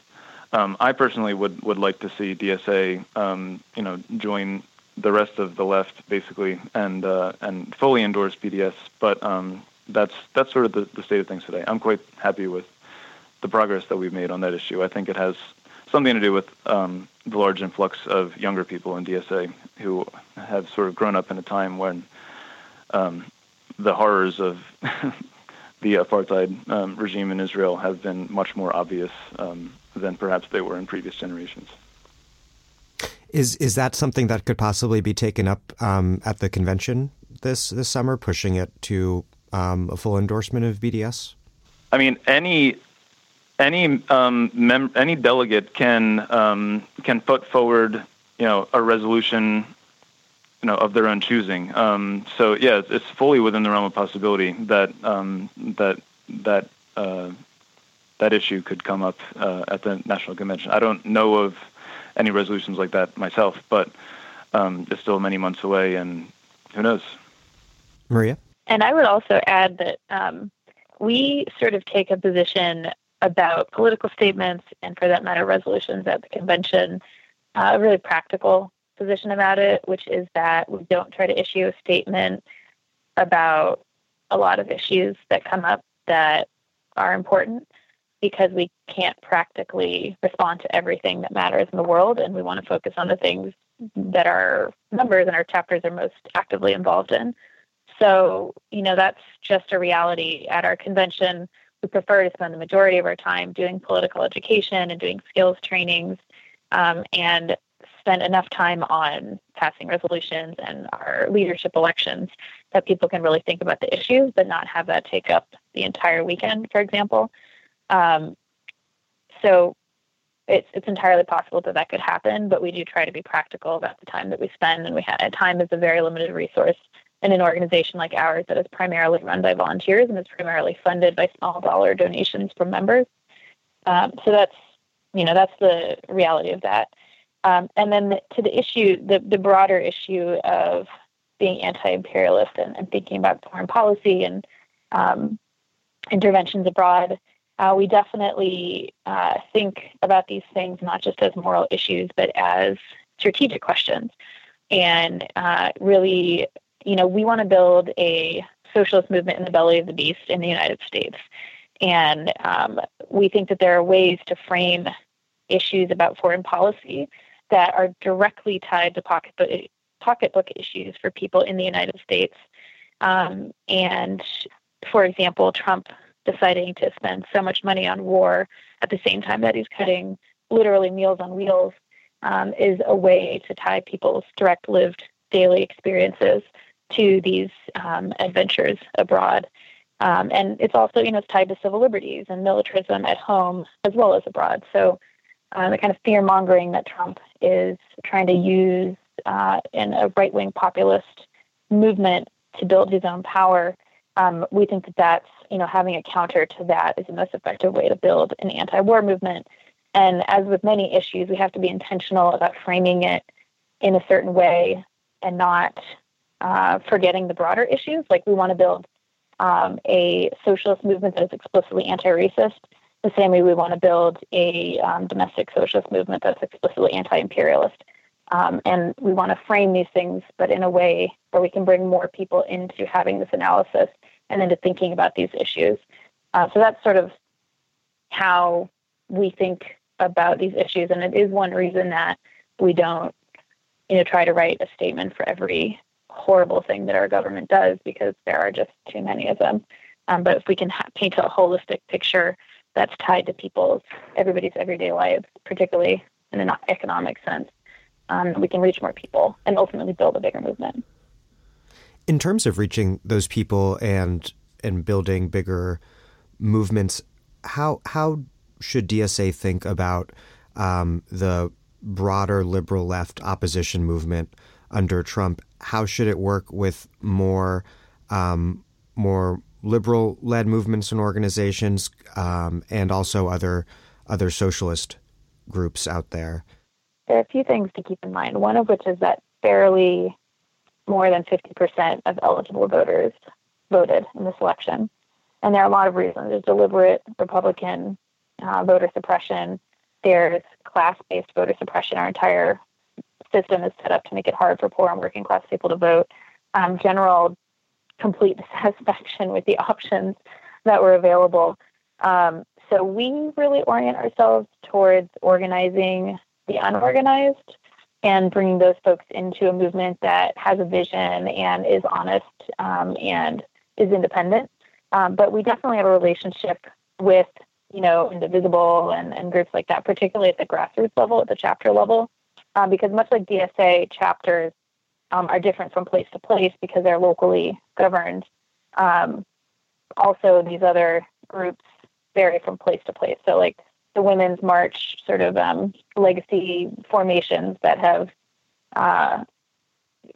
Um, I personally would, would like to see DSA, um, you know, join the rest of the left basically and uh, and fully endorse BDS. But um, that's that's sort of the, the state of things today. I'm quite happy with the progress that we've made on that issue. I think it has something to do with um, the large influx of younger people in DSA who have sort of grown up in a time when um, the horrors of the apartheid um, regime in Israel have been much more obvious um, than perhaps they were in previous generations. Is is that something that could possibly be taken up um, at the convention this this summer, pushing it to um, a full endorsement of BDS? I mean, any any um, mem- any delegate can um, can put forward, you know, a resolution you know of their own choosing. Um, so yeah, it's, it's, fully within the realm of possibility that um, that that uh, that issue could come up uh, at the national convention. I don't know of any resolutions like that myself, but um, it's still many months away, and who knows? Maria. And I would also add that um, we sort of take a position about political statements and, for that matter, resolutions at the convention, uh, really practical position about it, which is that we don't try to issue a statement about a lot of issues that come up that are important because we can't practically respond to everything that matters in the world and we want to focus on the things that our members and our chapters are most actively involved in. So, you know, that's just a reality at our convention. We prefer to spend the majority of our time doing political education and doing skills trainings um, and spend enough time on passing resolutions and our leadership elections that people can really think about the issues, but not have that take up the entire weekend, for example. Um, so it's it's entirely possible that that could happen, but we do try to be practical about the time that we spend, and we have time is a very limited resource in an organization like ours that is primarily run by volunteers and is primarily funded by small dollar donations from members. Um, so that's you know that's the reality of that. Um, and then the, to the issue, the, the broader issue of being anti-imperialist and, and thinking about foreign policy and um, interventions abroad, uh, we definitely uh, think about these things not just as moral issues, but as strategic questions. And uh, really, you know, we want to build a socialist movement in the belly of the beast in the United States. And um, we think that there are ways to frame issues about foreign policy that are directly tied to pocketbook, pocketbook issues for people in the United States. Um, and for example, Trump deciding to spend so much money on war at the same time that he's cutting literally meals on wheels um, is a way to tie people's direct lived daily experiences to these um, adventures abroad. Um, and it's also, you know, it's tied to civil liberties and militarism at home as well as abroad. So uh, the kind of fear mongering that Trump is trying to use uh, in a right wing populist movement to build his own power, um, we think that that's, you know, having a counter to that is the most effective way to build an anti war movement. And as with many issues, we have to be intentional about framing it in a certain way and not uh, forgetting the broader issues. Like we want to build um, a socialist movement that is explicitly anti-racist, the same way we want to build a um, domestic socialist movement that's explicitly anti-imperialist. Um, and we want to frame these things, but in a way where we can bring more people into having this analysis and into thinking about these issues. Uh, so that's sort of how we think about these issues, and it is one reason that we don't, you know, try to write a statement for every horrible thing that our government does because there are just too many of them. Um, but if we can ha- paint a holistic picture that's tied to people's everybody's everyday lives, particularly in an economic sense, um, we can reach more people and ultimately build a bigger movement. In terms of reaching those people and and building bigger movements, how how should DSA think about um, the broader liberal left opposition movement under Trump? How should it work with more um, more liberal led movements and organizations, um, and also other other socialist groups out there? There are a few things to keep in mind. One of which is that barely more than 50% of eligible voters voted in this election. And there are a lot of reasons. There's deliberate Republican uh, voter suppression. There's class based voter suppression. Our entire system is set up to make it hard for poor and working class people to vote. Um, general complete dissatisfaction with the options that were available. Um, so we really orient ourselves towards organizing the unorganized and bringing those folks into a movement that has a vision and is honest um, and is independent. Um, but we definitely have a relationship with you know, Indivisible and, and groups like that, particularly at the grassroots level, at the chapter level, um, because much like DSA, chapters um, are different from place to place because they're locally governed. Um, also, these other groups vary from place to place. So, like the Women's March sort of um, legacy formations that have uh,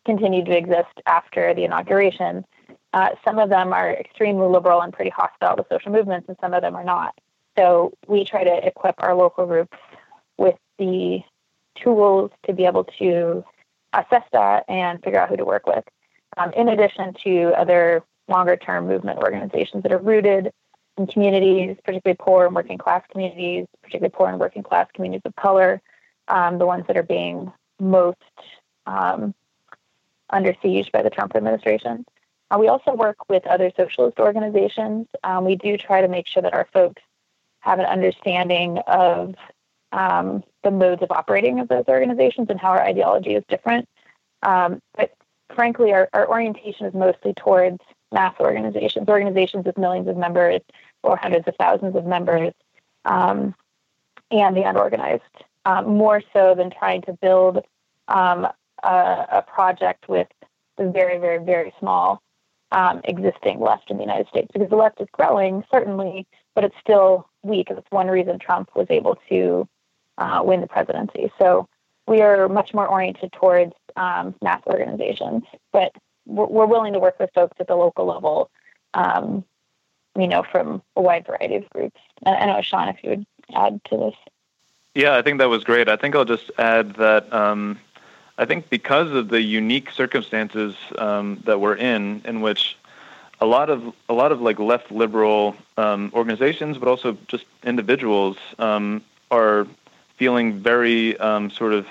continued to exist after the inauguration. Uh, some of them are extremely liberal and pretty hostile to social movements, and some of them are not. So we try to equip our local groups with the tools to be able to assess that and figure out who to work with. Um, in addition to other longer term movement organizations that are rooted in communities, particularly poor and working class communities, particularly poor and working class communities of color, um, the ones that are being most um, under siege by the Trump administration. Uh, we also work with other socialist organizations. Um, we do try to make sure that our folks have an understanding of um, the modes of operating of those organizations and how our ideology is different. Um, but frankly, our, our orientation is mostly towards mass organizations, organizations with millions of members or hundreds of thousands of members, um, and the unorganized, um, more so than trying to build um, a, a, project with the very, very, very small um, existing left in the United States because the left is growing, certainly, but it's still weak. And That's one reason Trump was able to uh, win the presidency. So we are much more oriented towards um, mass organizations, but we're, we're, willing to work with folks at the local level, um, you know, from a wide variety of groups. And I know, Sean, if you would add to this. Yeah, I think that was great. I think I'll just add that um, I think because of the unique circumstances um, that we're in, in which a lot of a lot of like left liberal um, organizations, but also just individuals um, are feeling very um, sort of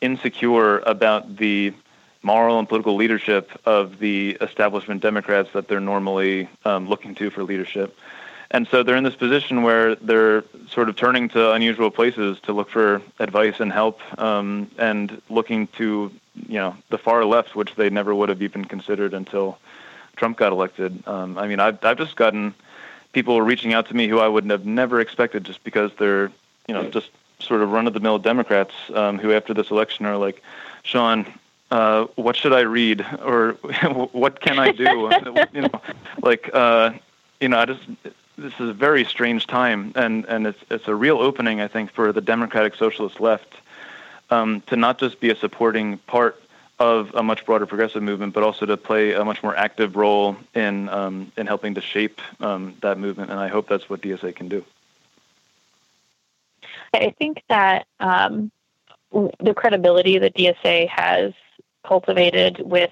insecure about the moral and political leadership of the establishment Democrats that they're normally um, looking to for leadership. And so they're in this position where they're sort of turning to unusual places to look for advice and help, um, and looking to you know the far left, which they never would have even considered until Trump got elected. Um, I mean, I've I've just gotten people reaching out to me who I would have never expected, just because they're you know just sort of run of the mill Democrats um, who after this election are like, Sean, uh, what should I read or what can I do? you know, like uh, you know, I just this is a very strange time, and and it's it's a real opening, I think, for the Democratic Socialist left um, to not just be a supporting part of a much broader progressive movement, but also to play a much more active role in um, in helping to shape um, that movement. And I hope that's what DSA can do. I think that um, the credibility that DSA has cultivated with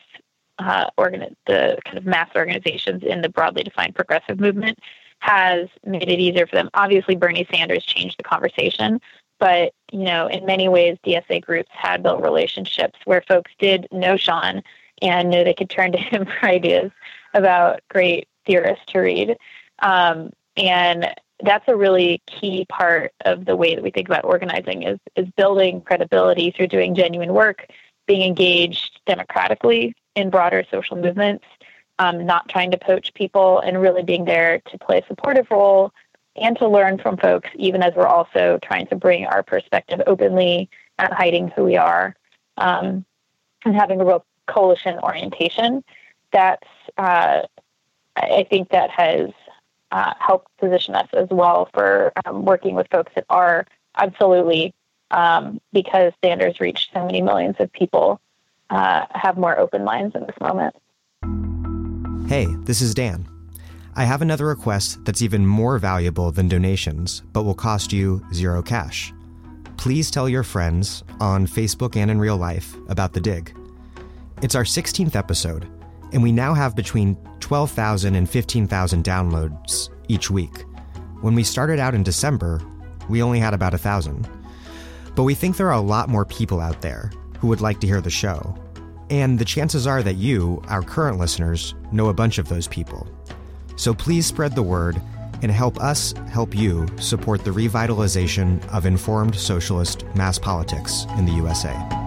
uh, organ- the kind of mass organizations in the broadly defined progressive movement has made it easier for them. Obviously, Bernie Sanders changed the conversation, but you know, in many ways, DSA groups had built relationships where folks did know Sean and knew they could turn to him for ideas about great theorists to read. Um, and that's a really key part of the way that we think about organizing is is building credibility through doing genuine work, being engaged democratically in broader social movements, um, not trying to poach people, and really being there to play a supportive role and to learn from folks, even as we're also trying to bring our perspective openly, not hiding who we are, um, and having a real coalition orientation. That's uh, I think that has uh, help position us as well for um, working with folks that are absolutely um, because Sanders reached so many millions of people uh, have more open minds in this moment. Hey, this is Dan. I have another request that's even more valuable than donations, but will cost you zero cash. Please tell your friends on Facebook and in real life about The Dig. It's our 16th episode, and we now have between 12,000 and 15,000 downloads each week. When we started out in December, we only had about a thousand. But we think there are a lot more people out there who would like to hear the show. And the chances are that you, our current listeners, know a bunch of those people. So please spread the word and help us help you support the revitalization of informed socialist mass politics in the USA.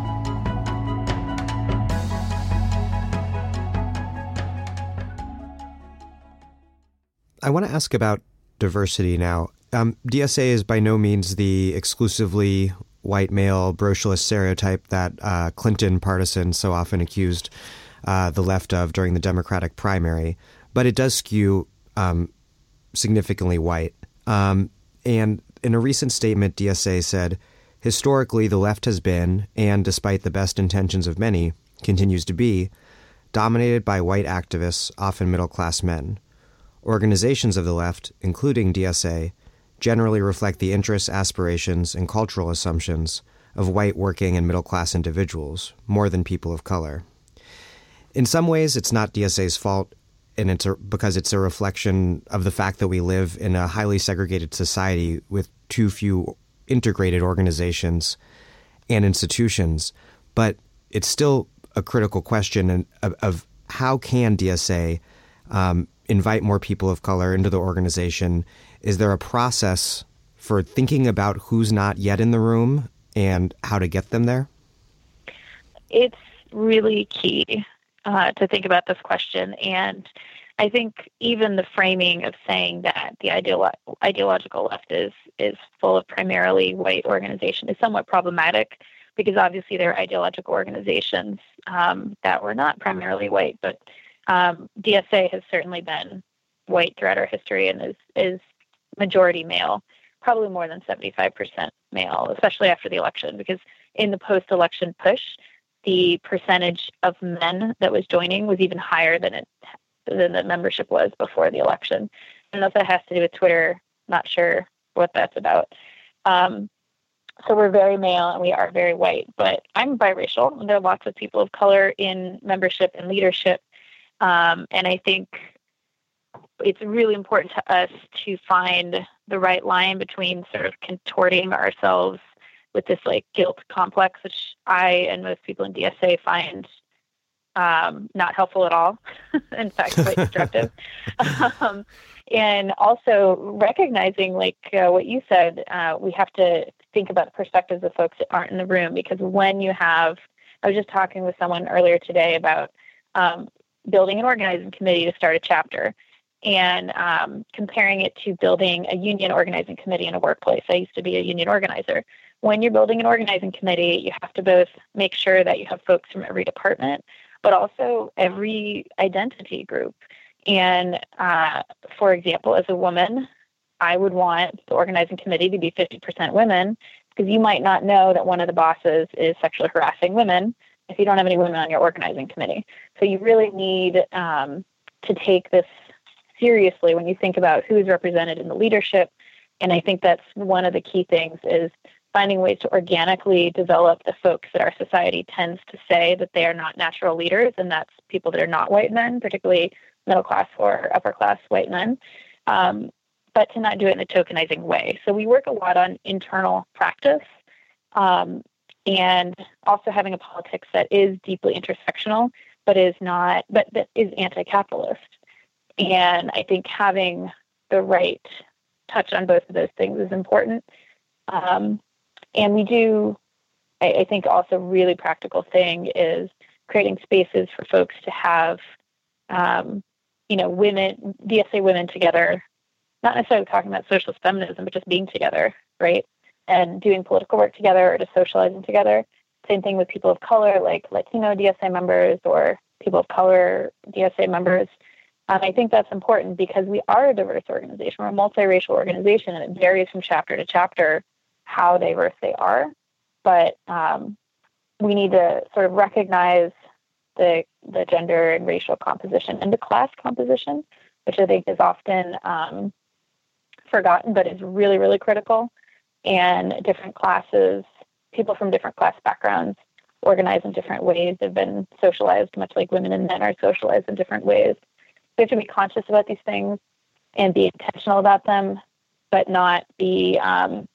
I want to ask about diversity now. Um, DSA is by no means the exclusively white male brocialist stereotype that uh, Clinton partisans so often accused uh, the left of during the Democratic primary, but it does skew um, significantly white. Um, and in a recent statement, DSA said, historically, the left has been, and despite the best intentions of many, continues to be, dominated by white activists, often middle class men. Organizations of the left, including DSA, generally reflect the interests, aspirations, and cultural assumptions of white working and middle class individuals, more than people of color. In some ways, it's not DSA's fault, and it's a, because it's a reflection of the fact that we live in a highly segregated society with too few integrated organizations and institutions. But it's still a critical question of, of how can DSA um, invite more people of color into the organization? Is there a process for thinking about who's not yet in the room and how to get them there? It's really key uh, to think about this question. And I think even the framing of saying that the ideolo- ideological left is, is full of primarily white organization is somewhat problematic because obviously there are ideological organizations um, that were not primarily white, but um, DSA has certainly been white throughout our history and is, is majority male, probably more than 75% male, especially after the election, because in the post election push, the percentage of men that was joining was even higher than it than the membership was before the election. I know that has to do with Twitter. Not sure what that's about. Um, so we're very male and we are very white, but I'm biracial and there are lots of people of color in membership and leadership um, and I think it's really important to us to find the right line between sort of contorting ourselves with this like guilt complex, which I and most people in DSA find um, not helpful at all. In fact, quite destructive. um, and also recognizing, like uh, what you said, uh, we have to think about the perspectives of folks that aren't in the room because when you have, I was just talking with someone earlier today about um, building an organizing committee to start a chapter and um, comparing it to building a union organizing committee in a workplace. I used to be a union organizer. When you're building an organizing committee, you have to both make sure that you have folks from every department, but also every identity group. And uh, for example, as a woman, I would want the organizing committee to be 50% women because you might not know that one of the bosses is sexually harassing women if you don't have any women on your organizing committee. So you really need um, to take this seriously when you think about who's represented in the leadership. And I think that's one of the key things is finding ways to organically develop the folks that our society tends to say that they are not natural leaders, and that's people that are not white men, particularly middle class or upper class white men, um, but to not do it in a tokenizing way. So we work a lot on internal practice um, and also having a politics that is deeply intersectional, but is not, but that is anti-capitalist. And I think having the right touch on both of those things is important. Um, and we do, I, I, think, also really practical thing is creating spaces for folks to have, um, you know, women, DSA women together, not necessarily talking about socialist feminism, but just being together, right? And doing political work together or just socializing together. Same thing with people of color, like Latino DSA members or people of color DSA members um, I think that's important because we are a diverse organization. We're a multiracial organization, and it varies from chapter to chapter how diverse they are. But um, we need to sort of recognize the the gender and racial composition and the class composition, which I think is often um, forgotten, but is really really critical. And different classes, people from different class backgrounds, organize in different ways. They've been socialized much like women and men are socialized in different ways we have to be conscious about these things and be intentional about them, but not be um,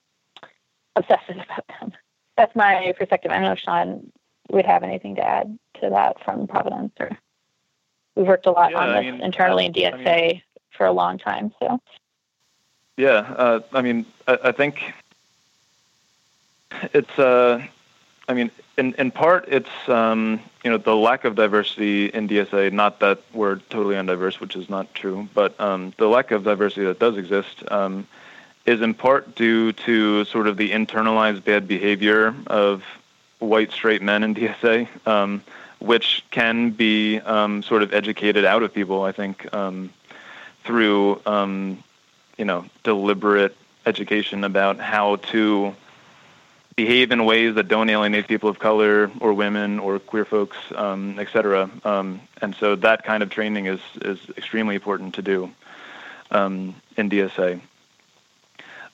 obsessive about them. That's my perspective. I don't know if Sean would have anything to add to that from Providence, or we've worked a lot yeah, on this I mean, internally in DSA I mean, for a long time. So, yeah, uh, I mean, I, I think it's. Uh, I mean, in in part, it's um, you know the lack of diversity in DSA. Not that we're totally undiverse, which is not true, but um, the lack of diversity that does exist um, is in part due to sort of the internalized bad behavior of white straight men in DSA, um, which can be um, sort of educated out of people. I think um, through you know deliberate education about how to behave in ways that don't alienate people of color or women or queer folks, um, et cetera. Um, and so that kind of training is, is extremely important to do um, in DSA.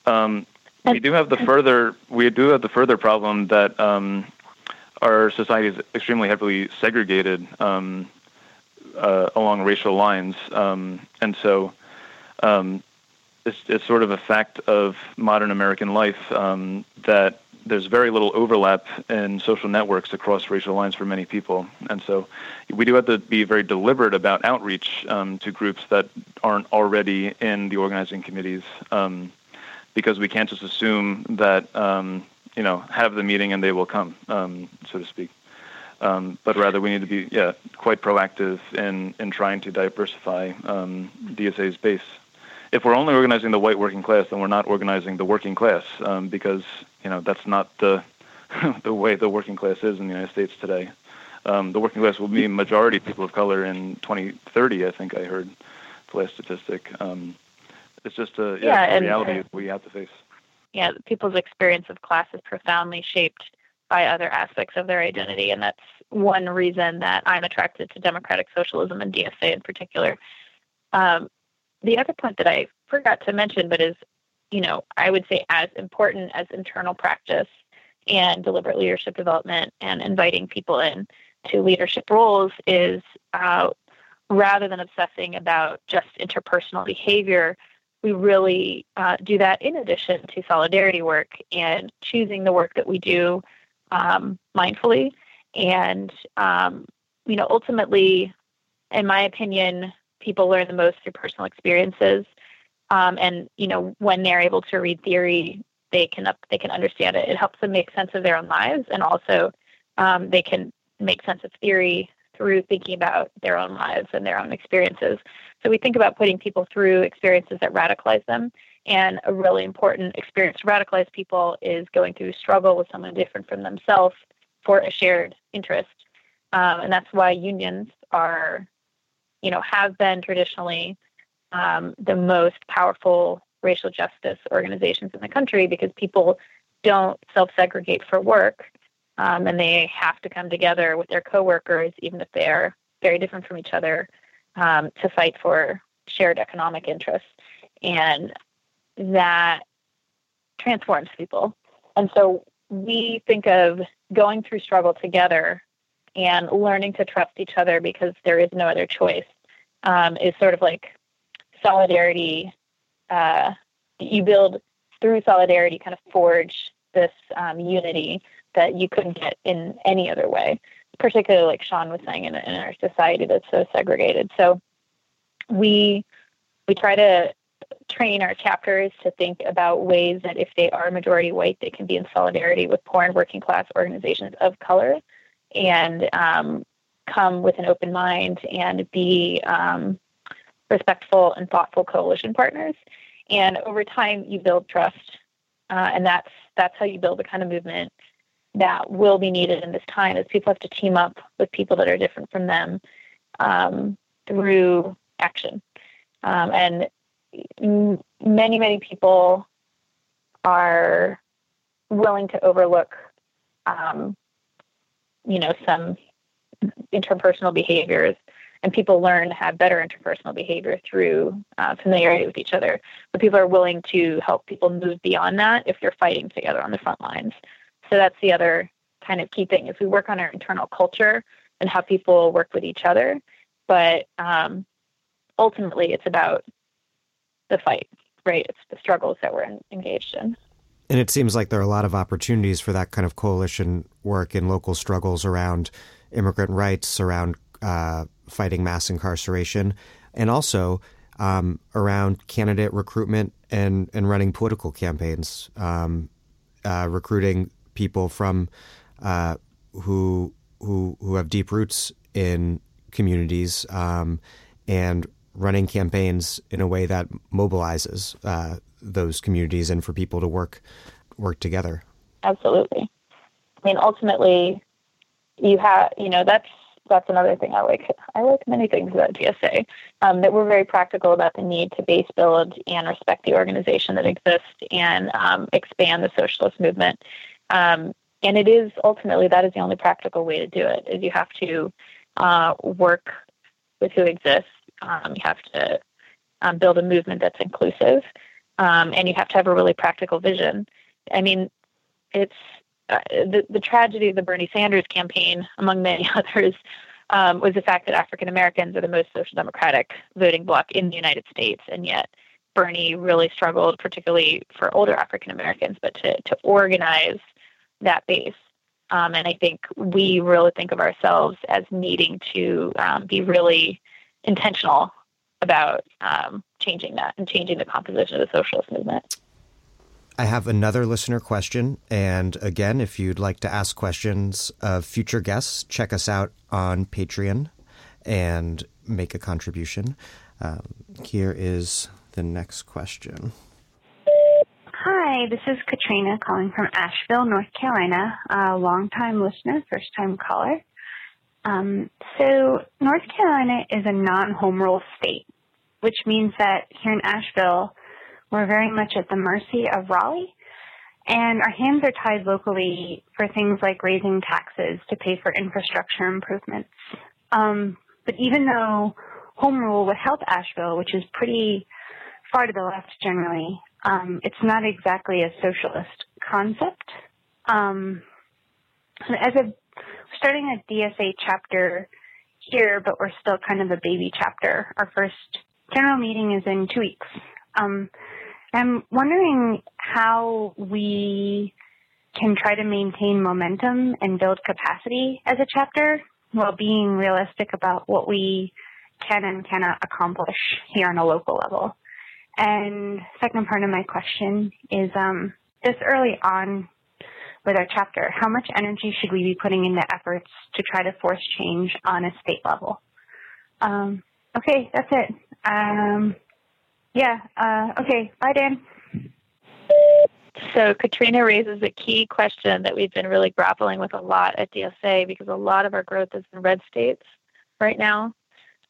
Um, we do have the further we do have the further problem that um, our society is extremely heavily segregated um, uh, along racial lines, and so it's, it's, sort of a fact of modern American life that there's very little overlap in social networks across racial lines for many people, and so we do have to be very deliberate about outreach um, to groups that aren't already in the organizing committees, um, because we can't just assume that um, you know have the meeting and they will come, um, so to speak. Um, but rather, we need to be yeah quite proactive in in trying to diversify um, DSA's base if we're only organizing the white working class, then we're not organizing the working class um, because you know that's not the the way the working class is in the United States today. Um, the working class will be majority people of color in 2030. I think I heard the last statistic. Um, it's just a yeah, yeah reality uh, we have to face. Yeah, people's experience of class is profoundly shaped by other aspects of their identity, and that's one reason that I'm attracted to democratic socialism and DSA in particular. Um, the other point that I forgot to mention, but is, you know, I would say as important as internal practice and deliberate leadership development and inviting people in to leadership roles is uh, rather than obsessing about just interpersonal behavior, we really uh, do that in addition to solidarity work and choosing the work that we do um, mindfully. And um, you know, ultimately, in my opinion, people learn the most through personal experiences. Um, and you know, when they're able to read theory, they can up, they can understand it. It helps them make sense of their own lives, and also um, they can make sense of theory through thinking about their own lives and their own experiences. So we think about putting people through experiences that radicalize them. And a really important experience to radicalize people is going through struggle with someone different from themselves for a shared interest. Um, and that's why unions are, you know, have been traditionally um, the most powerful racial justice organizations in the country because people don't self segregate for work um, and they have to come together with their coworkers, even if they're very different from each other, um, to fight for shared economic interests. And that transforms people. And so we think of going through struggle together and learning to trust each other because there is no other choice um, is sort of like solidarity. Uh, you build through solidarity, kind of forge this um, unity that you couldn't get in any other way, particularly like Sean was saying in, in our society that's so segregated. So we we try to train our chapters to think about ways that if they are majority white, they can be in solidarity with poor and working class organizations of color and um, come with an open mind and be um, respectful and thoughtful coalition partners. And over time, you build trust, uh, and that's that's how you build the kind of movement that will be needed in this time is people have to team up with people that are different from them um, through action. Um, and many, many people are willing to overlook, um, you know, some interpersonal behaviors, and people learn to have better interpersonal behavior through uh, familiarity with each other. But people are willing to help people move beyond that if they're fighting together on the front lines. So that's the other kind of key thing is we work on our internal culture and how people work with each other. But um, ultimately, it's about the fight, right? It's the struggles that we're engaged in. And it seems like there are a lot of opportunities for that kind of coalition work in local struggles around immigrant rights, around uh, fighting mass incarceration, and also um, around candidate recruitment and, and running political campaigns, um, uh, recruiting people from uh, who who who have deep roots in communities um, and running campaigns in a way that mobilizes uh, those communities and for people to work work together. Absolutely. I mean, ultimately, you have you know that's that's another thing I like. I like many things about DSA. Um, that we're very practical about the need to base build and respect the organization that exists and um, expand the socialist movement. Um, and it is ultimately that is the only practical way to do it. Is you have to uh, work with who exists. Um, you have to um, build a movement that's inclusive, um, and you have to have a really practical vision. I mean, it's uh, the the tragedy of the Bernie Sanders campaign, among many others, um, was the fact that African Americans are the most social democratic voting bloc in the United States, and yet Bernie really struggled, particularly for older African Americans, but to to organize that base. Um, and I think we really think of ourselves as needing to um, be really intentional about um, changing that and changing the composition of the socialist movement. I have another listener question. And again, if you'd like to ask questions of future guests, check us out on Patreon and make a contribution. Um, here is the next question. Hi, this is Katrina calling from Asheville, North Carolina, a longtime listener, first time caller. Um, so, North Carolina is a non home rule state, which means that here in Asheville, we're very much at the mercy of Raleigh, and our hands are tied locally for things like raising taxes to pay for infrastructure improvements. Um, but even though home rule would help Asheville, which is pretty far to the left generally, um, it's not exactly a socialist concept. Um, as a starting a DSA chapter here, but we're still kind of a baby chapter. Our first general meeting is in two weeks. Um, I'm wondering how we can try to maintain momentum and build capacity as a chapter while being realistic about what we can and cannot accomplish here on a local level. And second part of my question is um, this early on with our chapter, how much energy should we be putting into efforts to try to force change on a state level? Um, okay, that's it. Um, yeah, uh, okay, bye, Dan. So Katrina raises a key question that we've been really grappling with a lot at DSA because a lot of our growth is in red states right now,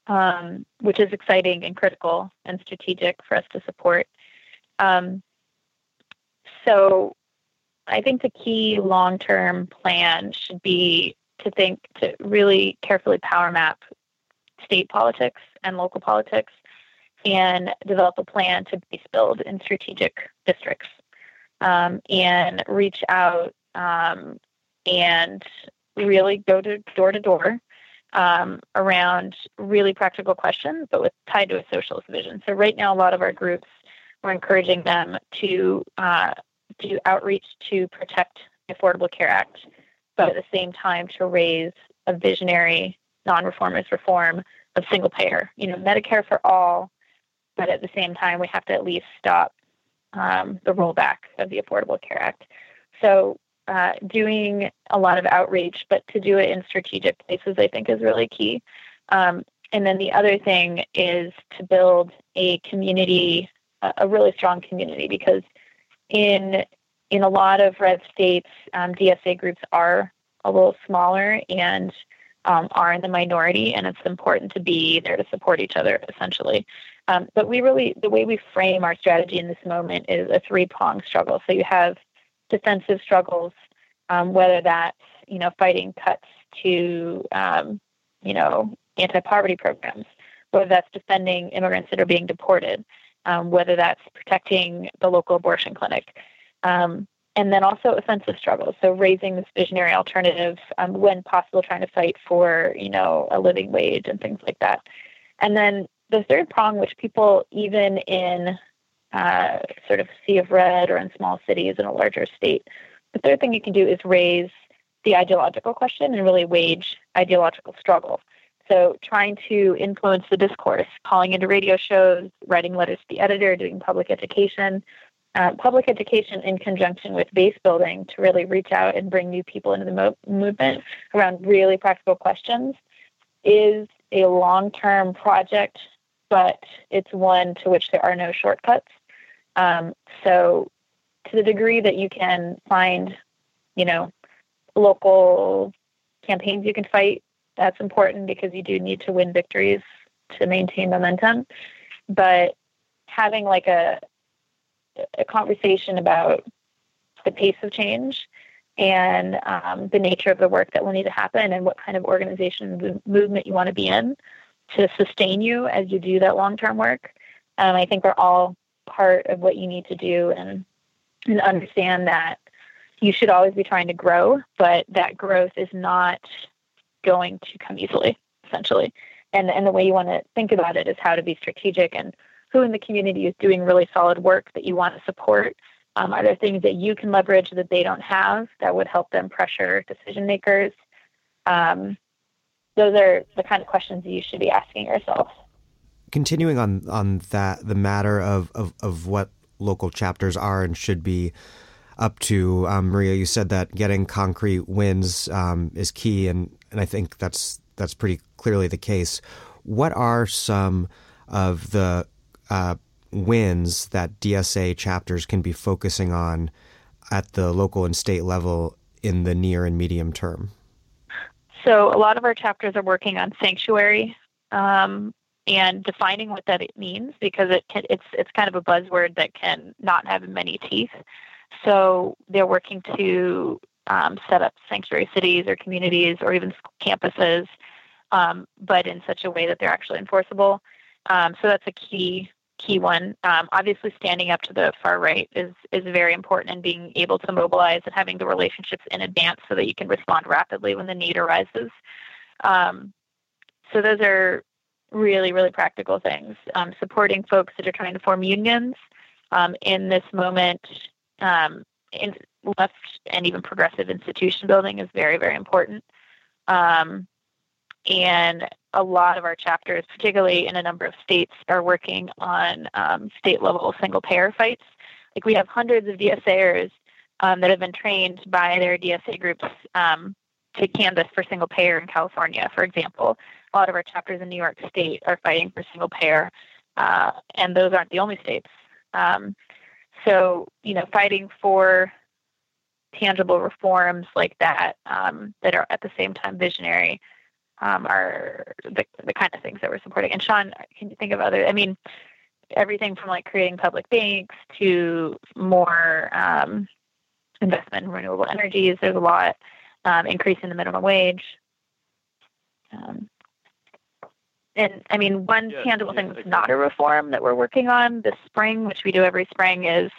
um, which is exciting and critical and strategic for us to support. Um, so I think the key long-term plan should be to think to really carefully power map state politics and local politics and develop a plan to base build in strategic districts um, and reach out um, and really go to door to door um, around really practical questions, but with tied to a socialist vision. So right now, a lot of our groups we're encouraging them to uh, do outreach to protect the Affordable Care Act, but at the same time to raise a visionary non-reformist reform of single payer. You know, Medicare for all, but at the same time, we have to at least stop um, the rollback of the Affordable Care Act. So, uh, doing a lot of outreach, but to do it in strategic places, I think is really key. Um, and then the other thing is to build a community, a really strong community, because in in a lot of red states, um, DSA groups are a little smaller and um, are in the minority, and it's important to be there to support each other, essentially. Um, but we really, the way we frame our strategy in this moment is a three pronged struggle. So you have defensive struggles, um, whether that's you know fighting cuts to um, you know anti poverty programs, whether that's defending immigrants that are being deported, um, whether that's protecting the local abortion clinic. Um, and then also offensive struggles. So raising this visionary alternative um, when possible, trying to fight for you know a living wage and things like that. And then the third prong, which people even in uh, sort of sea of red or in small cities in a larger state, the third thing you can do is raise the ideological question and really wage ideological struggle. So trying to influence the discourse, calling into radio shows, writing letters to the editor, doing public education, uh, public education in conjunction with base building to really reach out and bring new people into the mo- movement around really practical questions is a long-term project but it's one to which there are no shortcuts. Um, so, to the degree that you can find, you know, local campaigns you can fight, that's important because you do need to win victories to maintain momentum. But having like a a conversation about the pace of change and um, the nature of the work that will need to happen and what kind of organization movement you want to be in to sustain you as you do that long term work. Um, I think we're all part of what you need to do and and understand that you should always be trying to grow, but that growth is not going to come easily, essentially. And and the way you want to think about it is how to be strategic and who in the community is doing really solid work that you want to support. Um, are there things that you can leverage that they don't have that would help them pressure decision makers? Um, those are the kind of questions that you should be asking yourself. Continuing on on that, the matter of of, of what local chapters are and should be up to, um, Maria, you said that getting concrete wins um, is key, and and I think that's that's pretty clearly the case. What are some of the uh, wins that DSA chapters can be focusing on at the local and state level in the near and medium term? So a lot of our chapters are working on sanctuary um, and defining what that means because it can, it's it's kind of a buzzword that can not have many teeth. So they're working to um, set up sanctuary cities or communities or even campuses, um, but in such a way that they're actually enforceable. Um, so that's a key key one. Um, obviously, standing up to the far right is is very important, and being able to mobilize and having the relationships in advance so that you can respond rapidly when the need arises. Um, so those are really really practical things. Um, supporting folks that are trying to form unions um, in this moment. Um, in left and even progressive institution building is very very important. Um, and a lot of our chapters, particularly in a number of states, are working on um, state level single payer fights. Like we have hundreds of DSAers um, that have been trained by their DSA groups um, to canvass for single payer in California, for example. A lot of our chapters in New York State are fighting for single payer, uh, and those aren't the only states. Um, so, you know, fighting for tangible reforms like that um, that are at the same time visionary um, are the, the kind of things that we're supporting. And Sean, can you think of other? I mean, everything from like creating public banks to more um, investment in renewable energies. There's a lot um, increasing the minimum wage. Um, and I mean, one yeah, tangible yeah, thing that's not a reform that we're working on this spring, which we do every spring, is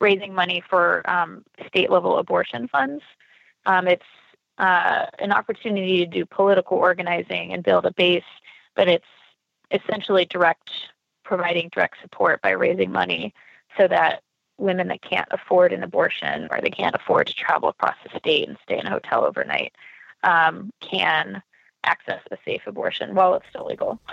raising money for um, state level abortion funds. Um, it's uh, an opportunity to do political organizing and build a base, but it's essentially direct providing direct support by raising money so that women that can't afford an abortion or they can't afford to travel across the state and stay in a hotel overnight um, can access a safe abortion while it's still legal.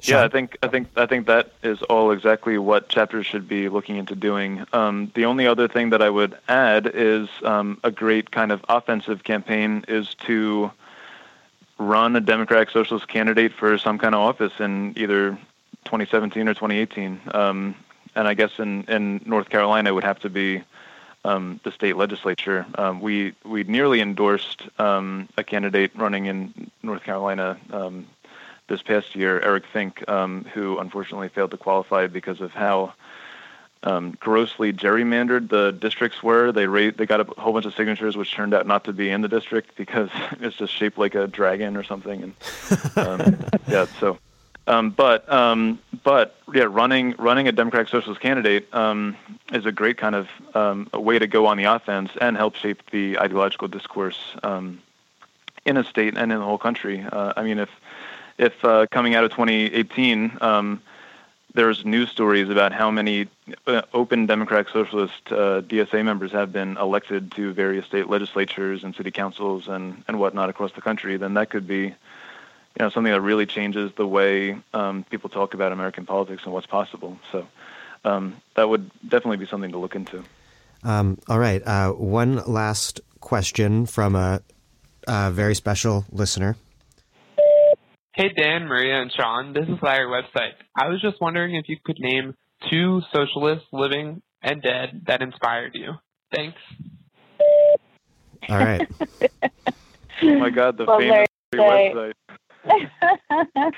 Yeah, I think I think I think that is all exactly what chapters should be looking into doing. Um, the only other thing that I would add is um, a great kind of offensive campaign is to run a Democratic Socialist candidate for some kind of office in either 2017 or 2018. Um, and I guess in, in North Carolina it would have to be um, the state legislature. Um, we we nearly endorsed um, a candidate running in North Carolina um, this past year, Eric Fink, um, who unfortunately failed to qualify because of how um, grossly gerrymandered the districts were. They ra- they got a whole bunch of signatures, which turned out not to be in the district because it's just shaped like a dragon or something. And um, yeah, so. Um, but um, but yeah, running running a Democratic Socialist candidate um, is a great kind of um, a way to go on the offense and help shape the ideological discourse um, in a state and in the whole country. Uh, I mean, if if uh, coming out of 2018, um, there's news stories about how many uh, open Democratic Socialist uh, DSA members have been elected to various state legislatures and city councils and, and whatnot across the country, then that could be, you know, something that really changes the way um, people talk about American politics and what's possible. So um, that would definitely be something to look into. Um, all right. Uh, one last question from a, a very special listener. Hey Dan, Maria, and Sean, this is Larry Website. I was just wondering if you could name two socialists living and dead that inspired you. Thanks. All right. oh my God, the well, famous Larry website.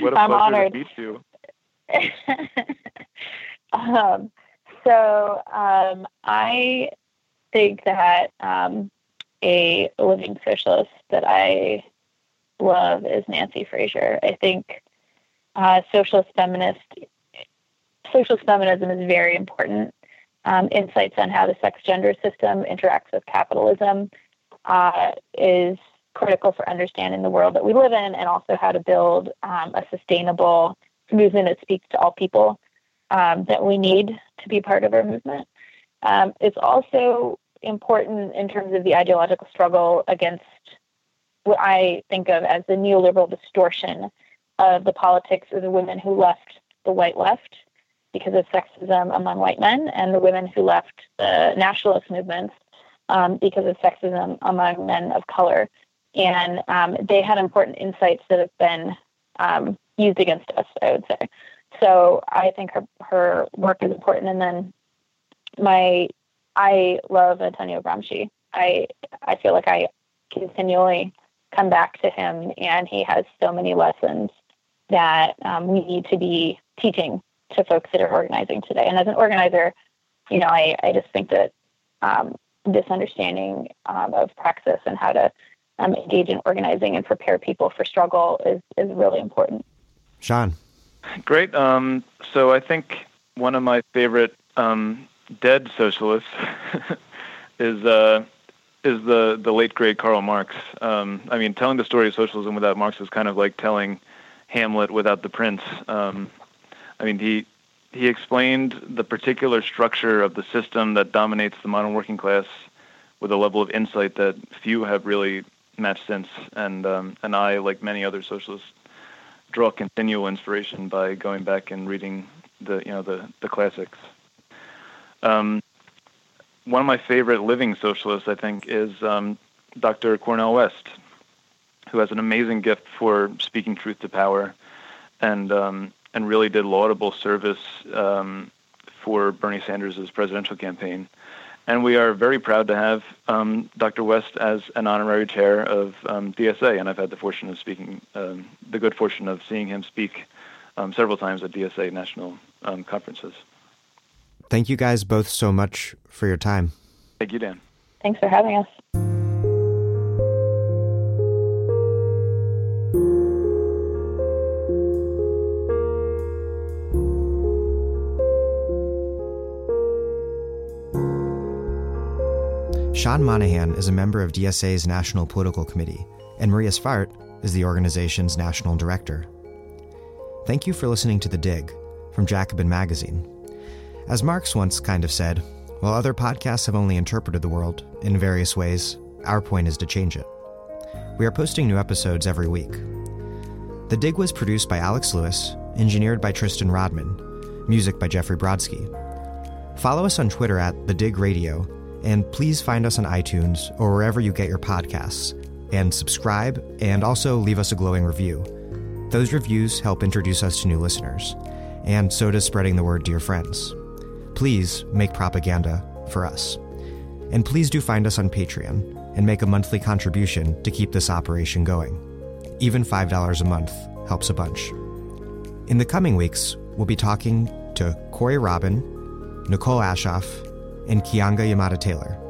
what a I'm pleasure honored. to meet you. um, so um, I think that um, a living socialist that I love is Nancy Fraser. I think uh, socialist feminist socialist feminism is very important. Um, insights on how the sex gender system interacts with capitalism uh, is critical for understanding the world that we live in and also how to build um, a sustainable movement that speaks to all people um, that we need to be part of our movement. Um, it's also important in terms of the ideological struggle against what I think of as the neoliberal distortion of the politics of the women who left the white left because of sexism among white men, and the women who left the nationalist movements um, because of sexism among men of color. And um, they had important insights that have been um, used against us, I would say. So I think her her work is important. And then my I love Antonio Gramsci. I I feel like I continually come back to him, and he has so many lessons that um, we need to be teaching to folks that are organizing today. And as an organizer, you know, I, I just think that um, this understanding um, of praxis and how to um, engage in organizing and prepare people for struggle is, is really important. Sean. Great. Um, so I think one of my favorite um, dead socialists is uh, is the the late great Karl Marx. Um, I mean, telling the story of socialism without Marx is kind of like telling Hamlet without the prince. Um, I mean, he he explained the particular structure of the system that dominates the modern working class with a level of insight that few have really matched since. And um, and I, like many other socialists, draw continual inspiration by going back and reading the you know the the classics. Um, one of my favorite living socialists, I think, is um, Dr. Cornel West, who has an amazing gift for speaking truth to power, and um, and really did laudable service um, for Bernie Sanders' presidential campaign. And we are very proud to have um, Dr. West as an honorary chair of um, DSA, and I've had the fortune of speaking, um, the good fortune of seeing him speak several times at DSA national conferences. Thank you guys both so much for your time. Thank you, Dan. Thanks for having us. Sean Monahan is a member of DSA's National Political Committee, and Maria Svart is the organization's national director. Thank you for listening to The Dig from Jacobin Magazine. As Marx once kind of said, while other podcasts have only interpreted the world in various ways, our point is to change it. We are posting new episodes every week. The Dig was produced by Alex Lewis, engineered by Tristan Rodman, music by Jeffrey Brodsky. Follow us on Twitter at The Dig Radio and please find us on iTunes or wherever you get your podcasts, and subscribe and also leave us a glowing review. Those reviews help introduce us to new listeners, and so does spreading the word to your friends. Please make propaganda for us. And please do find us on Patreon and make a monthly contribution to keep this operation going. Even $5 a month helps a bunch. In the coming weeks, we'll be talking to Corey Robin, Nicole Aschoff, and Keeanga-Yamahtta Taylor.